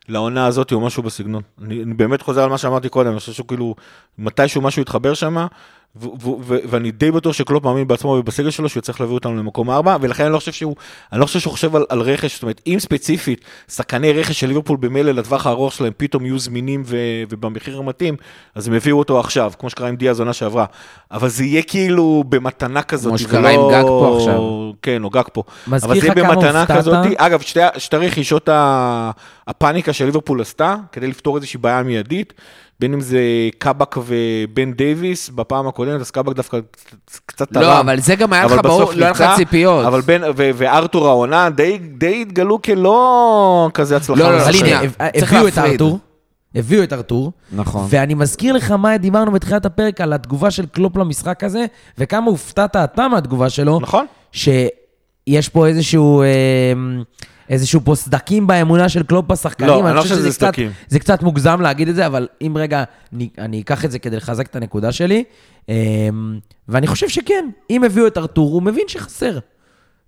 לעונה הזאת או משהו בסגנון. אני, אני באמת חוזר על מה שאמרתי קודם, אני חושב שהוא כאילו, מתישהו משהו יתחבר שם, ואני די בטוח שקלופ מאמין בעצמו ובסגל שלו שהוא צריך להביא אותנו למקום ארבע, ולכן אני לא חושב שהוא, אני לא חושב שהוא חושב על, על רכש, זאת אומרת, אם ספציפית, שחקני רכש של ליברפול במילא לטווח הארוך שלהם פתאום יהיו זמינים ו, ובמחיר המתאים, אז הם יביאו אותו עכשיו, כמו שקרה עם דיאז עונה שעברה. אבל זה יהיה כאילו במתנה כזאת, כמו שקרה לא... עם גג פה עכשיו. כן, או גג פה. מזכיר לך כמה הופתעת? כזאת, אגב, שתי, שתי רכישות הפאניקה של ליברפול עשתה, כדי לפתור איזושהי בעיה מיידית, בין אם זה קאבק ובן דייוויס, בפעם הקודמת, אז קאבק דווקא קצת תרם. לא, אבל זה גם היה לך ברור, לא היה לך ציפיות. אבל בן, ו- וארתור העונה די, די התגלו כלא כזה הצלחה. לא, לא, אבל הנה, הביאו את ארתור. הביאו את ארתור. נכון. ואני מזכיר לך מה דיברנו בתחילת הפרק על התגובה של קלופ למשחק הזה, וכמה הופתעת אתה מהתגובה שלו. נכון. שיש פה איזשהו... אה, איזשהו פה סדקים באמונה של קלופ בשחקנים. לא, אני לא חושב שזה סדקים. זה קצת מוגזם להגיד את זה, אבל אם רגע, אני, אני אקח את זה כדי לחזק את הנקודה שלי, אמ, ואני חושב שכן, אם הביאו את ארתור, הוא מבין שחסר.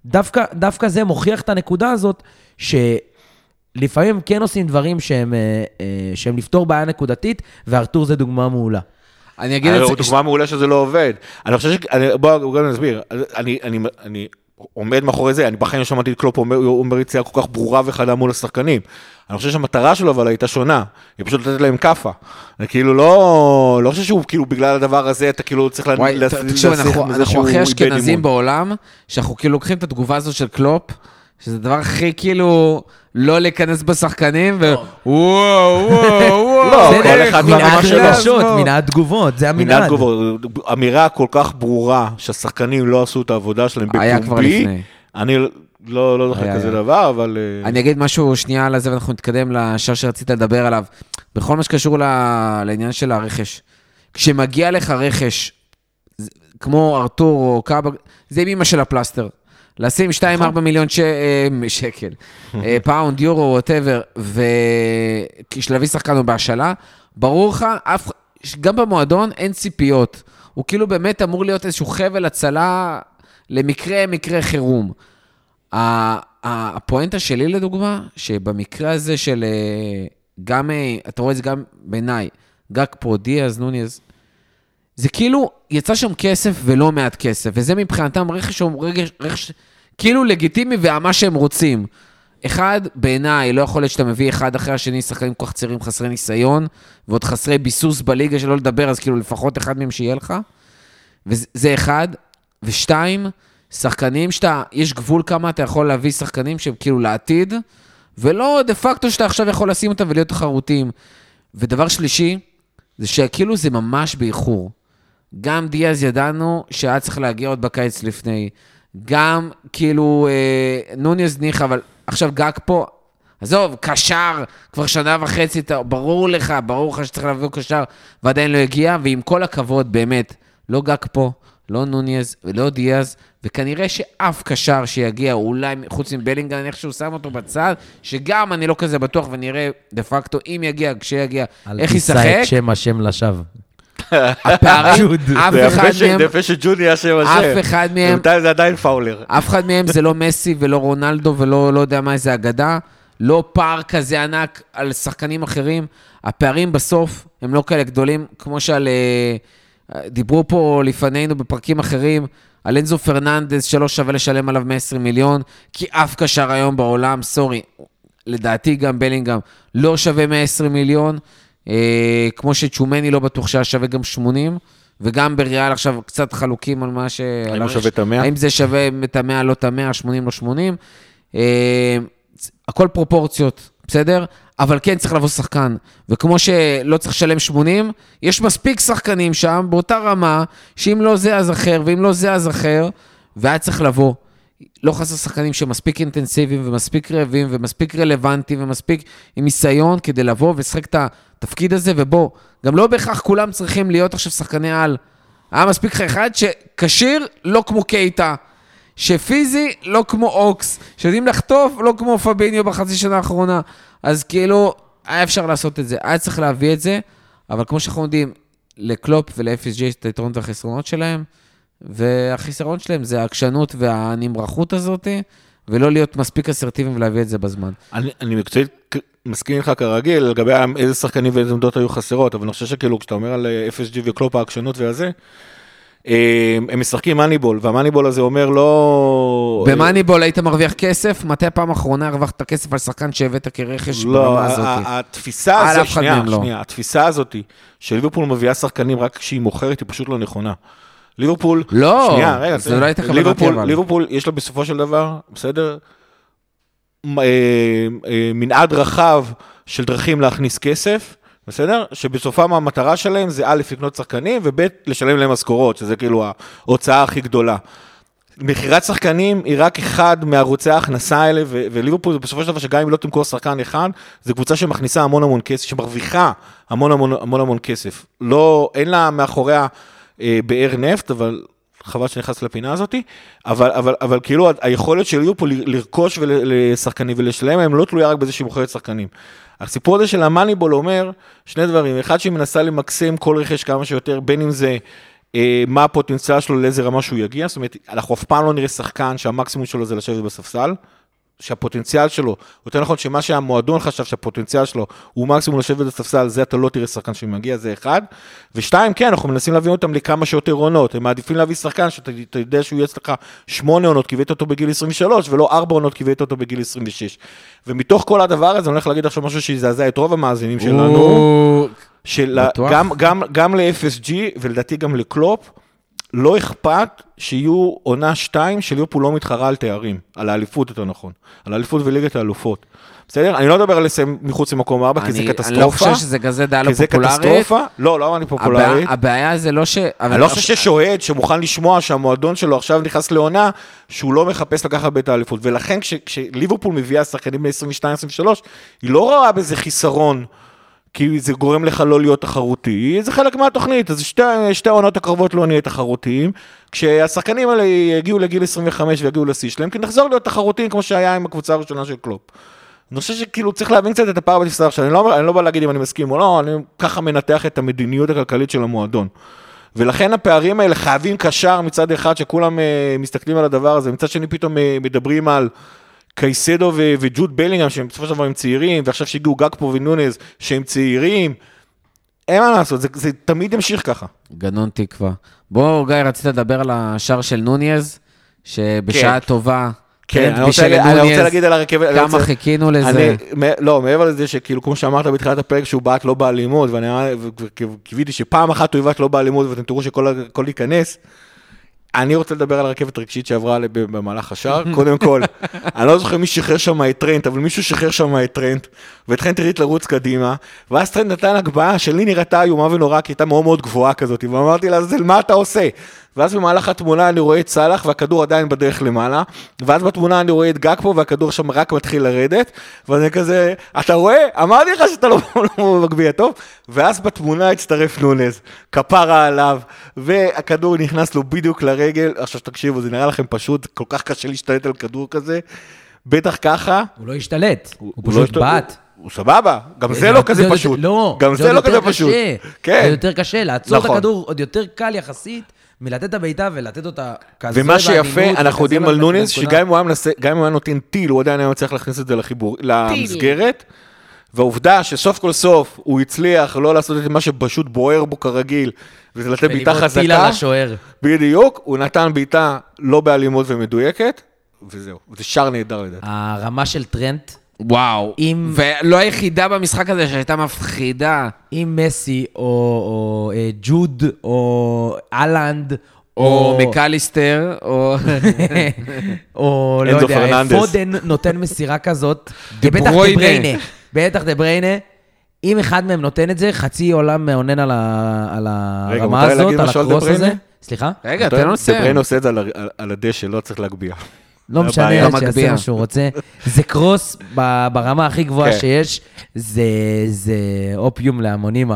דווקא, דווקא זה מוכיח את הנקודה הזאת, שלפעמים כן עושים דברים שהם, אה, אה, שהם לפתור בעיה נקודתית, וארתור זה דוגמה מעולה. אני אגיד את זה... דוגמה מעולה שזה לא עובד. אני חושב ש... בואו נסביר. אני, אני, אני עומד מאחורי זה, אני בחיים לא שמעתי את קלופ אומר, אומר יציאה כל כך ברורה וחדה מול השחקנים. אני חושב שהמטרה שלו אבל הייתה שונה, היא פשוט לתת להם כאפה. אני כאילו לא, לא חושב שהוא כאילו בגלל הדבר הזה, אתה כאילו צריך להסיך מזה שהוא איבד אימון. אנחנו הכי אשכנזים בעולם, שאנחנו כאילו לוקחים את התגובה הזאת של קלופ, שזה הדבר הכי כאילו לא להיכנס בשחקנים, ווואו, וואו, וואו. לא, כל אחד ברמה שלו. מנעד תגובות, זה המנעד. מנעד תגובות, אמירה כל כך ברורה שהשחקנים לא עשו את העבודה שלהם בפומבי. היה כבר לפני. אני לא, לא זוכר כזה דבר, אבל... אה, אני אגיד משהו שנייה על זה, ואנחנו נתקדם לשאר שרצית לדבר עליו. בכל מה שקשור לעניין של הרכש. כשמגיע לך רכש, כמו ארתור או קאבק, זה אימא של הפלסטר. לשים 2-4 נכון. מיליון ש... אה, שקל, אה, פאונד, יורו, whatever, וכשלהביא שחקן הוא בהשאלה, ברור לך, אף... גם במועדון אין ציפיות. הוא כאילו באמת אמור להיות איזשהו חבל הצלה למקרה, מקרה חירום. הפואנטה שלי, לדוגמה, שבמקרה הזה של אה, גם, אתה רואה את זה גם בעיניי, גג פה, דיאז, נוניאז, זה כאילו, יצא שם כסף ולא מעט כסף, וזה מבחינתם רכש, רכש, רכש כאילו לגיטימי ומה שהם רוצים. אחד, בעיניי, לא יכול להיות שאתה מביא אחד אחרי השני שחקנים כל כך צעירים, חסרי ניסיון, ועוד חסרי ביסוס בליגה שלא לדבר, אז כאילו לפחות אחד מהם שיהיה לך. וזה אחד. ושתיים, שחקנים שאתה, יש גבול כמה אתה יכול להביא שחקנים שהם כאילו לעתיד, ולא דה פקטו שאתה עכשיו יכול לשים אותם ולהיות תחרותיים. ודבר שלישי, זה שכאילו זה ממש באיחור. גם דיאז ידענו שהיה צריך להגיע עוד בקיץ לפני. גם כאילו אה, נוניאז ניחא, אבל עכשיו גג פה, עזוב, קשר, כבר שנה וחצי, ברור לך, ברור לך שצריך להביא קשר, ועדיין לא הגיע, ועם כל הכבוד, באמת, לא גג פה, לא נוניאז ולא דיאז, וכנראה שאף קשר שיגיע, אולי חוץ מבלינגן, איך שהוא שם אותו בצד, שגם אני לא כזה בטוח, ונראה דה פקטו, אם יגיע, כשיגיע, איך ישחק. אל תישא את שם השם לשווא. הפערים, אף אחד מהם... זה יפה שג'ודי השם השם. אף אחד מהם... זה עדיין פאולר. אף אחד מהם זה לא מסי ולא רונלדו ולא לא יודע מה איזה אגדה. לא פער כזה ענק על שחקנים אחרים. הפערים בסוף הם לא כאלה גדולים, כמו שעל... אה, דיברו פה לפנינו בפרקים אחרים על אנזו פרננדס שלא שווה לשלם עליו 120 מיליון, כי אף קשר היום בעולם, סורי, לדעתי גם בלינגהם לא שווה 120 מיליון, אה, כמו שצ'ומני לא בטוח שהיה שווה גם 80, וגם בריאל עכשיו קצת חלוקים על מה ש... האם הוא שווה את ה-100? האם זה שווה את המאה, לא את המאה, 80, לא 80. אה, הכל פרופורציות, בסדר? אבל כן צריך לבוא שחקן. וכמו שלא צריך לשלם 80, יש מספיק שחקנים שם באותה רמה, שאם לא זה אז אחר, ואם לא זה אז אחר, והיה צריך לבוא. לא חסר שחקנים שמספיק אינטנסיביים ומספיק רעבים ומספיק רלוונטיים ומספיק עם ניסיון כדי לבוא ולשחק את התפקיד הזה, ובוא, גם לא בהכרח כולם צריכים להיות עכשיו שחקני על. היה מספיק לך אחד שכשיר לא כמו קייטה, שפיזי לא כמו אוקס, שיודעים לחטוף לא כמו פביניו בחצי שנה האחרונה. אז כאילו, היה אפשר לעשות את זה, היה צריך להביא את זה, אבל כמו שאנחנו יודעים, לקלופ ול-FSG יש את היתרונות והחסרונות שלהם, והחיסרון שלהם זה העקשנות והנמרחות הזאת, ולא להיות מספיק אסרטיביים ולהביא את זה בזמן. אני, אני מקצועית מסכים איתך כרגיל לגבי איזה שחקנים ואיזה עמדות היו חסרות, אבל אני חושב שכאילו כשאתה אומר על אה, FSG וקלופ העקשנות והזה, אה, הם משחקים מאניבול, והמאניבול הזה אומר לא... במאניבול היית מרוויח כסף, מתי הפעם האחרונה הרווחת כסף על שחקן שהבאת כרכש לא, ברמה הזאת? ה- התפיסה הזאת, שנייה, לא. שנייה, התפיסה הזאת של ליברפול מביאה שחקנים רק כשהיא מוכרת, היא פשוט לא נכונה. ליברפול, לא, שנייה, רגע, זה לא הייתה כוונתי, ליברפול, אבל. ליברפול, יש לה בסופו של דבר, בסדר, אה, אה, מנעד רחב של דרכים להכניס כסף, בסדר? שבסופם המטרה שלהם זה א', לקנות שחקנים, וב', לשלם להם משכורות, שזה כאילו ההוצאה הכי גדולה. מכירת שחקנים היא רק אחד מערוצי ההכנסה האלה, ו- וליברפול זה בסופו של דבר שגם אם לא תמכור שחקן אחד, זו קבוצה שמכניסה המון המון כסף, שמרוויחה המון המון המון המון כסף. לא, אין לה מאחוריה באר נפט, אבל חבל שנכנס לפינה הזאתי, אבל, אבל, אבל כאילו היכולת של ליברפול ל- לרכוש לשחקנים ולשלם להם לא תלויה רק בזה שהיא מוכרת שחקנים. הסיפור הזה של המאניבול אומר שני דברים, אחד שהיא מנסה למקסם כל רכש כמה שיותר, בין אם זה אה, מה הפוטנציאל שלו, לאיזה רמה שהוא יגיע, זאת אומרת, אנחנו אף פעם לא נראה שחקן שהמקסימום שלו זה לשבת בספסל, שהפוטנציאל שלו, יותר נכון שמה שהמועדון חשב שהפוטנציאל שלו הוא מקסימום לשבת בספסל, זה אתה לא תראה שחקן שמגיע, זה אחד. ושתיים, כן, אנחנו מנסים להביא אותם לכמה שיותר עונות, הם מעדיפים להביא שחקן שאתה אתה יודע שהוא יהיה אצלך שמונה עונות, כי הבאת אותו בגיל 23, ולא ארבע עונות, כי הבאת אותו בגיל 26. ומתוך כל הדבר הזה, אני הולך להגיד עכשיו משהו שיזעזע את רוב המאזינים שלנו. של? גם, גם, גם ל-FSG ולדעתי גם לקלופ, לא אכפת שיהיו עונה שתיים של ליברפול לא מתחרה על תארים, על האליפות יותר נכון, על האליפות וליגת האלופות. בסדר? אני לא מדבר על לסיים מחוץ למקום ארבע, כי זה קטסטרופה. אני לא חושב שזה כזה דעה לא כי זה פופולרית. קטסטרופה. לא, לא אמרתי פופולרית. הבעיה- זה לא ש... אני לא חושב שיש אוהד שמוכן לשמוע שהמועדון שלו עכשיו נכנס לעונה, שהוא לא מחפש לקחת בית האליפות. ולכן כש- כשליברפול מביאה שחקנים בני 22-23, היא לא רואה בזה חיסרון, כי זה גורם לך לא להיות תחרותי, זה חלק מהתוכנית, אז שתי, שתי העונות הקרבות לא נהיה תחרותיים. כשהשחקנים האלה יגיעו לגיל 25 ויגיעו לשיא שלהם, כי נחזור להיות תחרותיים כמו שהיה עם הקבוצה הראשונה של קלופ. אני חושב שכאילו צריך להבין קצת את הפער בתפיסה עכשיו, אני לא, אני לא בא להגיד אם אני מסכים או לא, אני ככה מנתח את המדיניות הכלכלית של המועדון. ולכן הפערים האלה חייבים קשר מצד אחד שכולם uh, מסתכלים על הדבר הזה, מצד שני פתאום uh, מדברים על קייסדו ו- וג'וד בלינגהם שהם בסופו של דבר הם צעירים, ועכשיו שהגיעו גגפו ונונז שהם צעירים, אין מה לעשות, זה, זה תמיד ימשיך ככה. גנון תקווה. בוא, גיא, רצית לדבר על השער של נוניז, שבשעה כן. טובה, כן, אני רוצה, בישל אני רוצה להגיד על הרכבת, כמה רוצה- חיכינו לזה. אני, לא, מעבר לזה שכאילו, כמו שאמרת בתחילת הפרק, שהוא בעט לא באלימות, ואני קיוויתי שפעם אחת הוא יבעט לא באלימות, ואתם תראו שכל ייכנס. אני רוצה לדבר על הרכבת רגשית שעברה במהלך השער. קודם כל, אני לא זוכר מי שחרר שם את טרנט, אבל מישהו שחרר שם את טרנט, וטרנט הריץ לרוץ קדימה, ואז טרנט נתן הגבהה שלי נראתה איומה ונוראה, כי הייתה מאוד מאוד גבוהה כזאת, ואמרתי לעזאזל, מה אתה עושה? ואז במהלך התמונה אני רואה את סאלח, והכדור עדיין בדרך למעלה, ואז בתמונה אני רואה את גקפו, והכדור שם רק מתחיל לרדת, ואני כזה, אתה רואה? אמרתי לך שאתה לא לא מגביה טוב, ואז בתמונה הצטרף נונז, כפרה עליו, והכדור נכנס לו בדיוק לרגל, עכשיו תקשיבו, זה נראה לכם פשוט, כל כך קשה להשתלט על כדור כזה, בטח ככה. הוא לא השתלט, הוא לא פשוט השת- בעט. הוא סבבה, גם זה לא כזה פשוט. לא, גם זה לא כזה פשוט. כן. זה יותר קשה, לעצור את נכון. הכדור עוד יותר קל יחסית מלתת את הבעיטה ולתת אותה כזה ומה שיפה, אנחנו יודעים על בנקודה. שגם אם הוא היה נותן טיל, הוא עדיין היה מצליח להכניס את זה לחיבור, למסגרת. והעובדה שסוף כל סוף הוא הצליח לא לעשות את מה שפשוט בוער בו כרגיל, וזה לתת בעיטה ולבעוט טיל חזקה, על השוער. בדיוק, הוא נתן בעיטה לא באלימות ומדויקת, וזהו, זה שער נהדר לדעתי. הרמה של טרנט, וואו. אם- ולא היחידה במשחק הזה שהייתה מפחידה. אם מסי או, או אה, ג'וד או אהלנד, או מקליסטר, או... או לא יודע, פרננדס. פודן נותן מסירה כזאת, דה ובטח דה בריינה. בריינה, בטח דה בריינה, אם אחד מהם נותן את זה, חצי עולם מאונן על, ה, על הרמה הזאת, על הקרוס הזה. סליחה? רגע, תן לו לסיים. דה בריינה עושה את זה על על- על הדשא, לא צריך להגביה. לא משנה. שיעשה. מה שהוא רוצה. זה קרוס ברמה הכי גבוהה כן. שיש, זה, זה אופיום להמונים,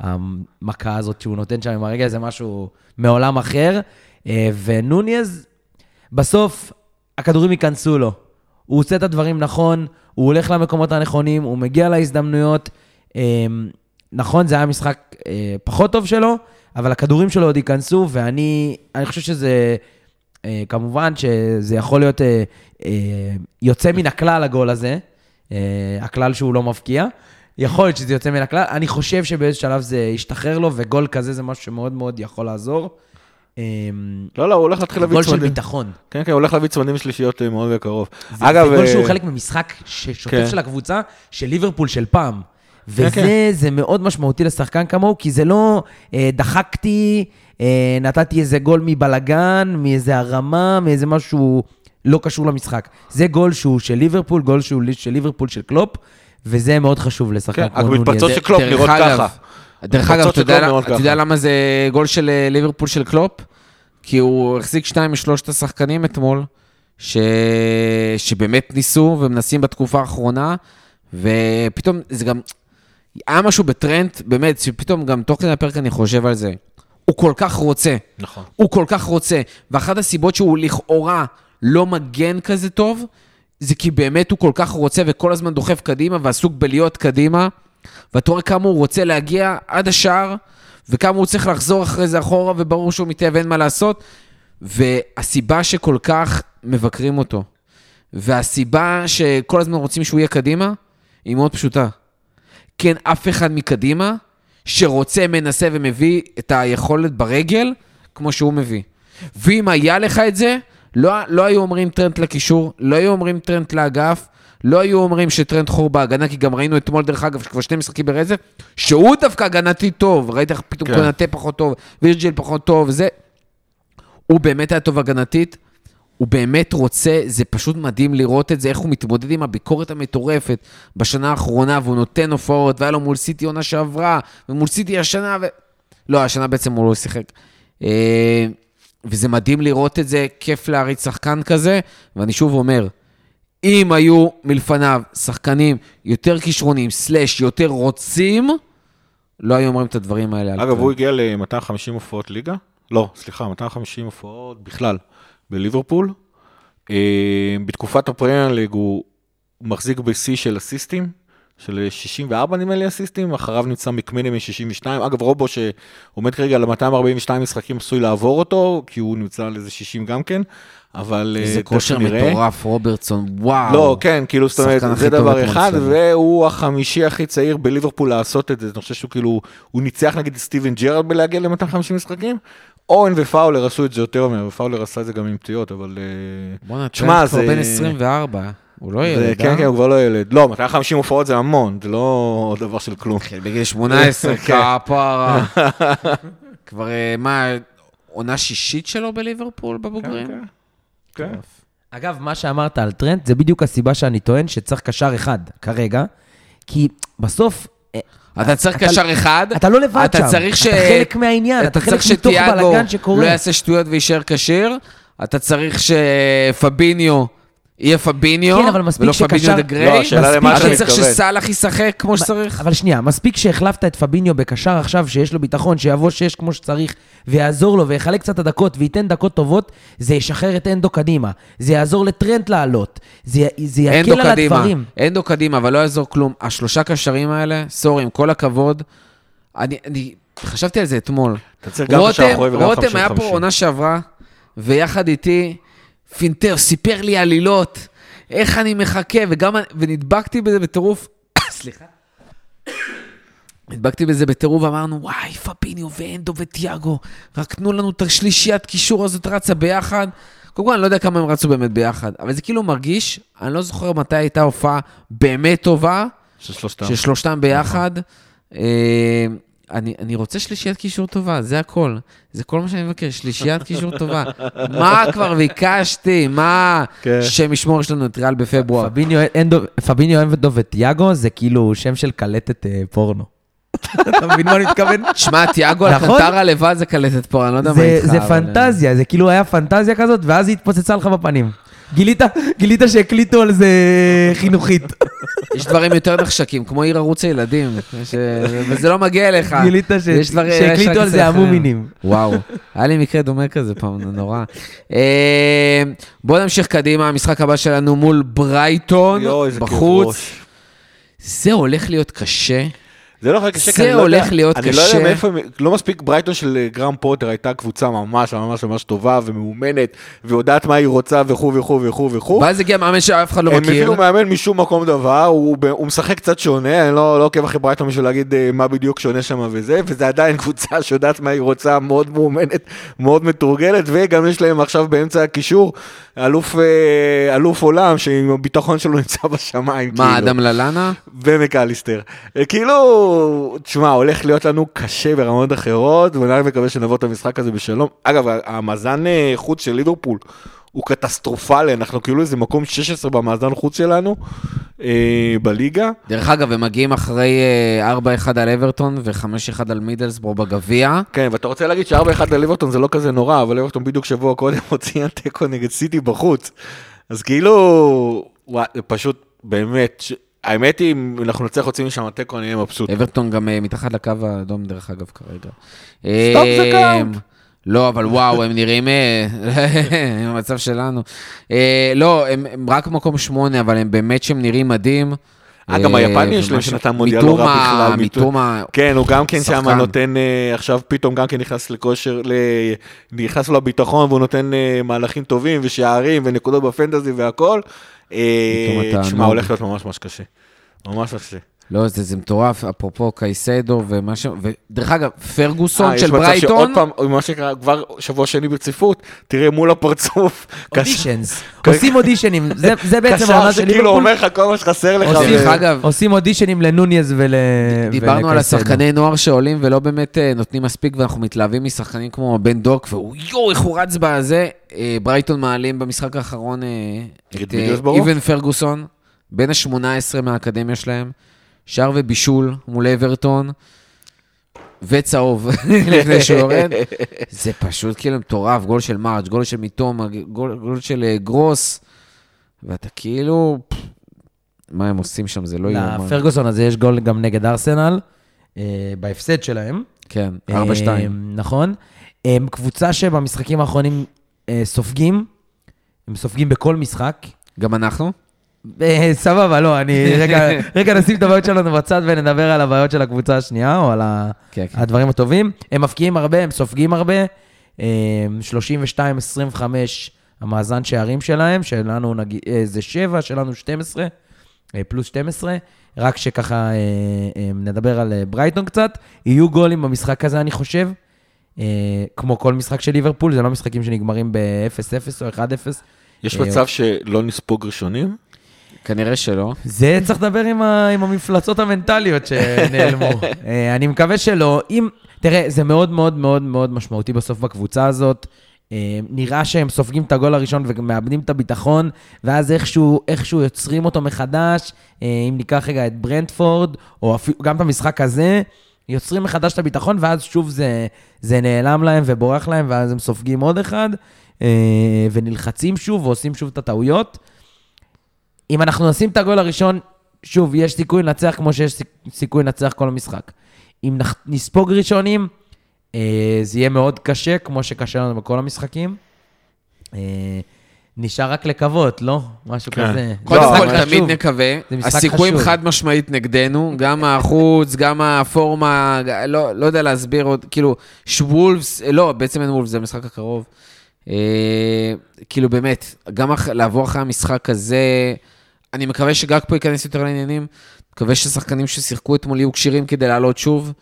המכה הזאת שהוא נותן שם עם הרגל, זה משהו מעולם אחר. אה, ונוניז, בסוף הכדורים ייכנסו לו. הוא עושה את הדברים נכון, הוא הולך למקומות הנכונים, הוא מגיע להזדמנויות. אה, נכון, זה היה משחק אה, פחות טוב שלו, אבל הכדורים שלו עוד ייכנסו, ואני אני חושב שזה, כמובן שזה יכול להיות אה, אה, יוצא מן הכלל הגול הזה, אה, הכלל שהוא לא מבקיע. יכול להיות שזה יוצא מן הכלל, אני חושב שבאיזשהו שלב זה ישתחרר לו, וגול כזה זה משהו שמאוד מאוד יכול לעזור. לא, לא, הוא הולך להתחיל להביא גול של צמדים. ביטחון. כן, כן, הוא הולך להביא צמדים שלישיות מאוד בקרוב. זה, אגב, זה גול שהוא חלק ממשחק שוטף כן. של הקבוצה, של ליברפול של פעם. וזה כן. זה מאוד משמעותי לשחקן כמוהו, כי זה לא אה, דחקתי, אה, נתתי איזה גול מבלגן, מאיזה הרמה, מאיזה משהו לא קשור למשחק. זה גול שהוא של ליברפול, גול שהוא של ליברפול של קלופ, וזה מאוד חשוב לשחקן כן. המתפרצות. של קלופ נראות ככה. דרך אגב, אתה יודע-. למה זה גול של אה, ליברפול של קלופ? כי הוא החזיק שניים משלושת השחקנים אתמול, ש... שבאמת ניסו ומנסים בתקופה האחרונה, ופתאום זה גם... היה משהו בטרנד, באמת, שפתאום גם תוך כדי הפרק אני חושב על זה. הוא כל כך רוצה. נכון. הוא כל כך רוצה. ואחת הסיבות שהוא לכאורה לא מגן כזה טוב, זה כי באמת הוא כל כך רוצה וכל הזמן דוחף קדימה ועסוק בלהיות קדימה. ואתה רואה כמה הוא רוצה להגיע עד השער, וכמה הוא צריך לחזור אחרי זה אחורה, וברור שהוא מתאהב, אין מה לעשות. והסיבה שכל כך מבקרים אותו, והסיבה שכל הזמן רוצים שהוא יהיה קדימה, היא מאוד פשוטה. כן, אף אחד מקדימה שרוצה, מנסה ומביא את היכולת ברגל, כמו שהוא מביא. ואם היה לך את זה, לא, לא היו אומרים טרנד לקישור, לא היו אומרים טרנד לאגף, לא היו אומרים שטרנד חור בהגנה, כי גם ראינו אתמול, דרך אגב, שכבר שני משחקים ברצף, שהוא דווקא הגנתי טוב, ראית איך פתאום כן. קונטה פחות טוב, וירג'יל פחות טוב, זה... הוא באמת היה טוב הגנתית, הוא באמת רוצה, זה פשוט מדהים לראות את זה, איך הוא מתמודד עם הביקורת המטורפת בשנה האחרונה, והוא נותן הופעות, והיה לו מול סיטי עונה שעברה, ומול סיטי השנה, ו... לא, השנה בעצם הוא לא שיחק. אה, וזה מדהים לראות את זה, כיף להריץ שחקן כזה, ואני שוב אומר, אם היו מלפניו שחקנים יותר כישרונים, סלאש יותר רוצים, לא היו אומרים את הדברים האלה. אגב. הוא הגיע ל-250 הופעות ליגה? לא, סליחה, 250 הופעות בכלל בליברפול. אה, בתקופת הפרמייר ליג הוא מחזיק בשיא של אסיסטים, של 64 נדמה לי אסיסטים, אחריו נמצא מקמיני מ-62. אגב, רובו שעומד כרגע על 242 משחקים עשוי לעבור אותו, כי הוא נמצא על איזה 60 גם כן, אבל... אה, איזה כושר נראה. מטורף, רוברטסון, וואו. לא, כן, כאילו, זאת אומרת, זה דבר אחד. והוא החמישי הכי צעיר בליברפול לעשות את זה. אני חושב שהוא כאילו, הוא ניצח נגיד סטיבן ג'רארד בלהגיע ל-250 משחקים. אורן ופאולר עשו את זה יותר מהר, ופאולר עשה את זה גם עם פציעות, אבל... אה, בואנה, תשמע, כבר זה- בן 24, הוא לא ילד, כן, אה? כן, הוא כבר לא ילד. לא, 250 הופעות זה המון, זה לא דבר של כלום. התחיל בגיל 18, כן. כפרה. כבר, אה, מה, עונה שישית שלו בליברפול בבוגרים? כן, כן. אגב, מה שאמרת על טרנד, זה בדיוק הסיבה שאני טוען שצריך קשר אחד כרגע, כי בסוף... אתה צריך קשר אחד. אתה לא לבד אתה שם, צריך ש... אתה חלק מהעניין, אתה חלק צריך מתוך שתיאגו בלאגן שקורה. לא יעשה שטויות ויישאר כשיר. אתה צריך שפביניו יהיה פביניו, כן, אבל מספיק ולא שקשר- פביניו דה לא, גריי. השאלה למה מספיק אתה אתה צריך מתכוון. שסאלח ישחק כמו שצריך. אבל שנייה, מספיק שהחלפת את פביניו בקשר עכשיו, שיש לו ביטחון, שיבוא שש כמו שצריך, ויעזור לו, ויחלק קצת הדקות, וייתן דקות טובות, זה ישחרר את אנדו קדימה. זה יעזור לטרנט לעלות. זה, זה אנדו יקל על קדימה, הדברים. אנדו קדימה, אבל לא יעזור כלום. השלושה קשרים האלה, סורי, עם כל הכבוד, אני, אני חשבתי על זה אתמול. אתה צריך גם קשר אחורי וגם 50-50. רותם היה פה עונה שעברה, ויחד איתי, פינטר סיפר לי עלילות, איך אני מחכה, וגם, ונדבקתי בזה בטירוף. סליחה. הדבקתי בזה בטירוף, אמרנו, וואי, פביניו ואנדו וטיאגו, רק תנו לנו את השלישיית קישור הזאת רצה ביחד. קודם כל, אני לא יודע כמה הם רצו באמת ביחד, אבל זה כאילו מרגיש, אני לא זוכר מתי הייתה הופעה באמת טובה, של שלושתם. של שלושתם ביחד. אה, אני, אני רוצה שלישיית קישור טובה, זה הכל. זה כל מה שאני מבקש, שלישיית קישור טובה. מה כבר ביקשתי? מה? כן. שם ישמור, יש לנו את ריאל בפברואר. פביניו, אנדו, פביניו אנדו וטיאגו זה כאילו שם של קלטת אה, פורנו. אתה מבין מה אני מתכוון? שמע, תיאגו נכון? אלקנטרה לבד זה קלטת פה, אני לא יודע מה זה, איתך. זה פנטזיה, זה כאילו היה פנטזיה כזאת, ואז היא התפוצצה לך בפנים. גילית, גילית שהקליטו על זה חינוכית. יש דברים יותר נחשקים, כמו עיר ערוץ הילדים, ש... וזה לא מגיע אליך. גילית ש... שהקליטו על זה. המומינים. וואו, היה לי מקרה דומה כזה פעם, נורא. אה, בואו נמשיך קדימה, המשחק הבא שלנו מול ברייטון, בחוץ. זה הולך להיות קשה. זה לא להיות קשה, זה כי אני לא יודע- הולך להיות אני לא קשה. יודע מאיפה, הם- לא מספיק ברייטון של אה, גרהם פוטר הייתה קבוצה ממש ממש ממש טובה ומאומנת, ויודעת מה היא רוצה וכו' וכו' וכו' וכו'. ואז הגיע מאמן שאף אחד לא הם מכיר. הביאו מאמן משום מקום דבר, הוא, הוא משחק קצת שונה, אני לא, לא עוקב אחרי ברייטון בשביל להגיד אה, מה בדיוק שונה שם וזה, וזה עדיין קבוצה שיודעת מה היא רוצה, מאוד מאומנת, מאוד מתורגלת, וגם יש להם עכשיו באמצע הקישור אלוף, אה, אלוף עולם, שעם הביטחון שלו נמצא בשמיים, מה, כאילו. אדם ללאנה? ומקליסטר. כאילו, תשמע, הולך להיות לנו קשה ברמות אחרות, ואני רק מקווה שנעבור את המשחק הזה בשלום. אגב, המאזן אה, חוץ של ליברפול הוא קטסטרופלי, אנחנו כאילו איזה מקום 16 במאזן חוץ שלנו אה, בליגה. דרך אגב, הם מגיעים אחרי אה, 4-1 על אברטון ו-5-1 על מידלסבורו בגביע. כן, ואתה רוצה להגיד ש-4-1 לליברטון זה לא כזה נורא, אבל ליברטון בדיוק שבוע קודם הוציאה תיקו נגד סיטי בחוץ. אז כאילו, וואי, זה פשוט, באמת, ש... האמת היא, אם אנחנו נצליח להוציא משם תיקו, אני אהיה מבסוט. אברטון גם אה, מתחת לקו האדום, דרך אגב, כרגע. stop the אה, count. לא, אבל וואו, הם נראים אה, עם המצב שלנו. לא, הם רק מקום שמונה, אבל הם באמת שהם נראים מדהים. אה, גם היפני יש להם שנתן מונדיאל לא רע בכלל. מיטו- מיטומה, כן, הוא גם כן שם. נותן, עכשיו פתאום גם כן נכנס לכושר, נכנס לו הביטחון והוא נותן מהלכים טובים ושערים ונקודות ב fantasy והכל. אה, תשמע. הולך להיות ממש ממש קשה. ממש קשה. לא, זה זה מטורף, אפרופו קייסדו ומה ש... ודרך אגב, פרגוסון אה, יש של מצב ברייטון, שעוד פעם, מה שנקרא, כבר שבוע שני ברציפות, תראה מול הפרצוף. אודישנס. עושים אודישנים, זה- זה בעצם קשר העונה של שכאילו ליברפול. אומר לך כל מה שחסר לך. עושים- ו- דרך אגב, עושים אודישנים לנוניז ול... דיברנו על. השחקני נוער שעולים ולא באמת אה, נותנים מספיק, ואנחנו מתלהבים משחקנים כמו בן דוק, והוא יואו, איך הוא רץ בזה. אה, ברייטון מעלים במשחק האחרון אה, את? איבן פרגוסון, בן ה-18 מהאקדמיה שלהם, שער ובישול מול אברטון, וצהוב לפני שהוא יורד. זה פשוט כאילו מטורף, גול של מארג', גול של מיטום, גול, גול של אה, גרוס, ואתה כאילו, מה הם עושים שם, זה לא יאומן. לפרגוסון הזה יש גול גם נגד ארסנל, אה, בהפסד שלהם. כן, 4-2. אה, נכון. הם קבוצה שבמשחקים האחרונים אה, סופגים, הם סופגים בכל משחק. גם אנחנו? אה, סבבה, לא, אני רגע, רגע נשים את הבעיות שלנו בצד ונדבר על הבעיות של הקבוצה השנייה, או על ה- כן, כן. הדברים הטובים. הם מפקיעים הרבה, הם סופגים הרבה. אה, 32-25 המאזן שערים שלהם, שלנו נגיד, אה, זה 7, שלנו 12, אה, פלוס 12. רק שככה אה, אה, נדבר על אה, ברייטון קצת. יהיו גולים במשחק הזה, אני חושב. אה, כמו כל משחק של ליברפול, זה לא משחקים שנגמרים ב-0-0 או 1-0. יש אה, מצב שלא נספוג ראשונים? כנראה שלא. זה צריך לדבר עם, ה, עם המפלצות המנטליות שנעלמו. אה, אני מקווה שלא. אם, תראה, זה מאוד מאוד מאוד מאוד משמעותי בסוף בקבוצה הזאת. אה, נראה שהם סופגים את הגול הראשון ומאבדים את הביטחון, ואז איכשהו, איכשהו יוצרים אותו מחדש. אה, אם ניקח רגע את ברנדפורד, או אפילו גם את המשחק הזה, יוצרים מחדש את הביטחון, ואז שוב זה, זה נעלם להם ובורח להם, ואז הם סופגים עוד אחד, ונלחצים שוב ועושים שוב את הטעויות. אם אנחנו נשים את הגול הראשון, שוב, יש סיכוי לנצח כמו שיש סיכ- סיכוי לנצח כל המשחק. אם נח- נספוג ראשונים, אה, זה יהיה מאוד קשה, כמו שקשה לנו בכל המשחקים. אה, נשאר רק לקוות, לא? משהו כן. כזה. קודם זה כל, תמיד. נקווה. זה משחק הסיכויים חשוב. חד משמעית נגדנו, גם החוץ, גם הפורמה, לא, לא יודע להסביר עוד, כאילו, שוולפס, לא, בעצם אין וולפס, זה המשחק הקרוב. אה, כאילו, באמת, גם אח, לעבור אחרי המשחק הזה, אני מקווה שגג פה ייכנס יותר לעניינים, מקווה ששחקנים ששיחקו אתמול יהיו כשירים כדי לעלות שוב.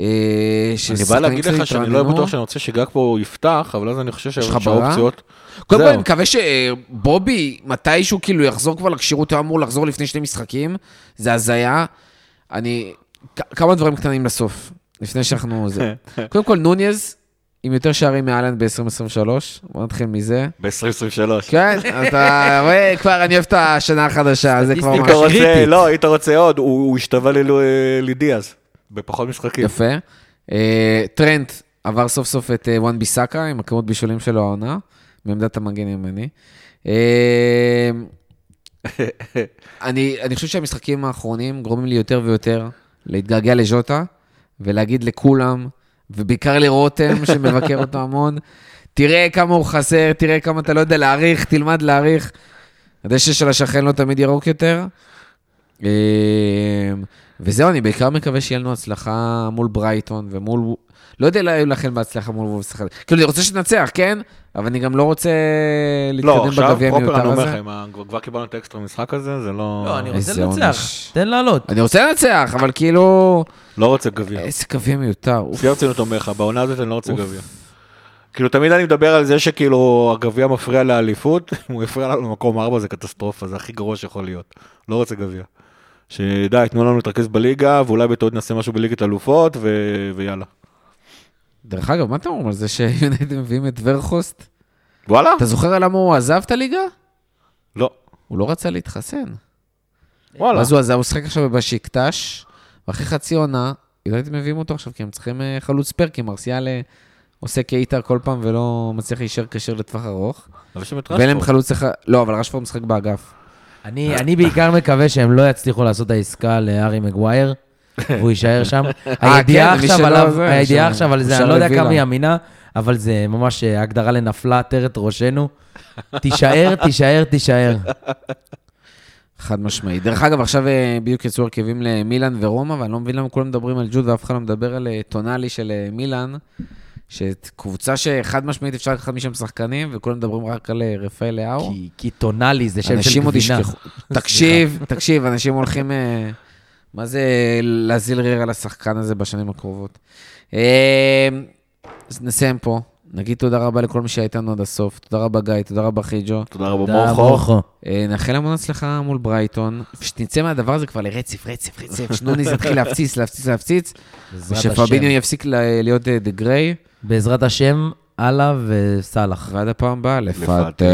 אה, אני בא להגיד לך שאני לא. בטוח שאני רוצה שגג פה יפתח, אבל אז אני חושב יש לך שהאופציות... ברירה? קודם כל. אני מקווה שבובי, מתישהו כאילו יחזור כבר לכשירות, הוא אמור לחזור לפני שני משחקים, זה הזיה. אני... כמה דברים קטנים לסוף, לפני שאנחנו... קודם כל, נוניז, עם יותר שערים מאלן ב-2023, בוא נתחיל מזה. ב-2023. כן, אתה רואה, כבר אני אוהב את השנה החדשה, זה כבר ממש קריטית. לא, אתה רוצה עוד, הוא השתווה לדיאז, בפחות משחקים. יפה. אה, טרנט עבר סוף סוף את אה, וואן ביסאקה עם הכמות בישולים שלו העונה, מעמדת המגן ימני. אה, אני, אני חושב שהמשחקים האחרונים גורמים לי יותר ויותר להתגעגע לז'וטה ולהגיד לכולם, ובעיקר לרותם שמבקר אותו המון, תראה כמה הוא חסר, תראה כמה אתה לא יודע להעריך, תלמד להעריך. הדשא של השכן לא תמיד ירוק יותר. אה, וזהו, אני בעיקר מקווה שיהיה לנו הצלחה מול ברייטון ומול... לא יודע לאחל בהצלחה מול וולפס אחד. כאילו, אני רוצה שננצח, כן? אבל אני גם לא רוצה לא, להתקדם עכשיו בגביע פרופר אני המיותר אומר הזה. לכם, ה- כבר קיבלנו את האקסטרה משחק הזה, זה לא... לא, אני רוצה לנצח. תן לעלות. אני רוצה לנצח, אבל כאילו... לא רוצה גביע. איזה גביע מיותר. שיא הרצינות אומר לך, בעונה הזאת אני לא רוצה גביע. כאילו, תמיד אני מדבר על זה שכאילו הגביע מפריע לאליפות, אם הוא יפריע לנו למקום ארבע זה קטסטרופה, זה הכי גרוע שיכול להיות. לא רוצה גביע. שדי, תנו לנו להתרכז בליגה, ואולי בטעות נעשה משהו בליגת אלופות, ו- ויאללה. דרך אגב, מה אתם אומרים על זה שיונייטד מביאים את וגהורסט? וואלה? אתה זוכר למה הוא עזב את הליגה? לא. הוא לא רצה להתחסן. וואלה. אז הוא עזב, הוא שיחק עכשיו בבשיקטש, ואחרי חצי עונה, יונייטד מביאים אותו עכשיו, כי הם צריכים אה, חלוץ פר, כי מרסיאל אה, עושה קייטר כל פעם ולא מצליח להישאר כשיר לטווח ארוך. אבל יש שם את ואין להם רשפורד. חלוץ אחד, לא, אבל רשפורד משחק באגף. אני אני בעיקר מקווה שהם לא יצליחו לעשות את העסקה להארי מגווייר, והוא יישאר שם. הידיעה כן, מי עכשיו עליו, הידיעה עכשיו על זה, אני לא יודע. כמה היא אמינה, אבל זה ממש אה, הגדרה לנפלה עטרת ראשנו. תישאר, תישאר, תישאר. חד משמעי. דרך אגב, עכשיו אה, בדיוק יצאו הרכבים למילאן ורומא, ואני לא מבין למה כולם מדברים על ג'וד ואף אחד לא מדבר על אה, טונאלי של אה, מילאן, שקבוצה שחד משמעית אפשר לקחת משם שחקנים, וכולם מדברים רק על אה, רפאל לאהו. כי- כי טונאלי זה שם של אנשים עוד גבינה. ישכחו. תקשיב, תקשיב, אנשים הולכים... אה, מה זה להזיל ריר על השחקן הזה בשנים הקרובות. אה, אז נסיים פה. נגיד תודה רבה לכל מי שהיה איתנו עד הסוף. תודה רבה, גיא, תודה רבה, חיג'ו. תודה רבה, מורכו. אה, נאחל המון הצלחה מול ברייטון, ושנצא מהדבר הזה כבר לרצף, רצף, רצף, שנוניס יתחיל להפציץ, להפציץ, להפציץ, השם. יפסיק להיות דה גריי, בעזרת השם, אללה וסאלח. ועד הפעם הבאה. לפטר.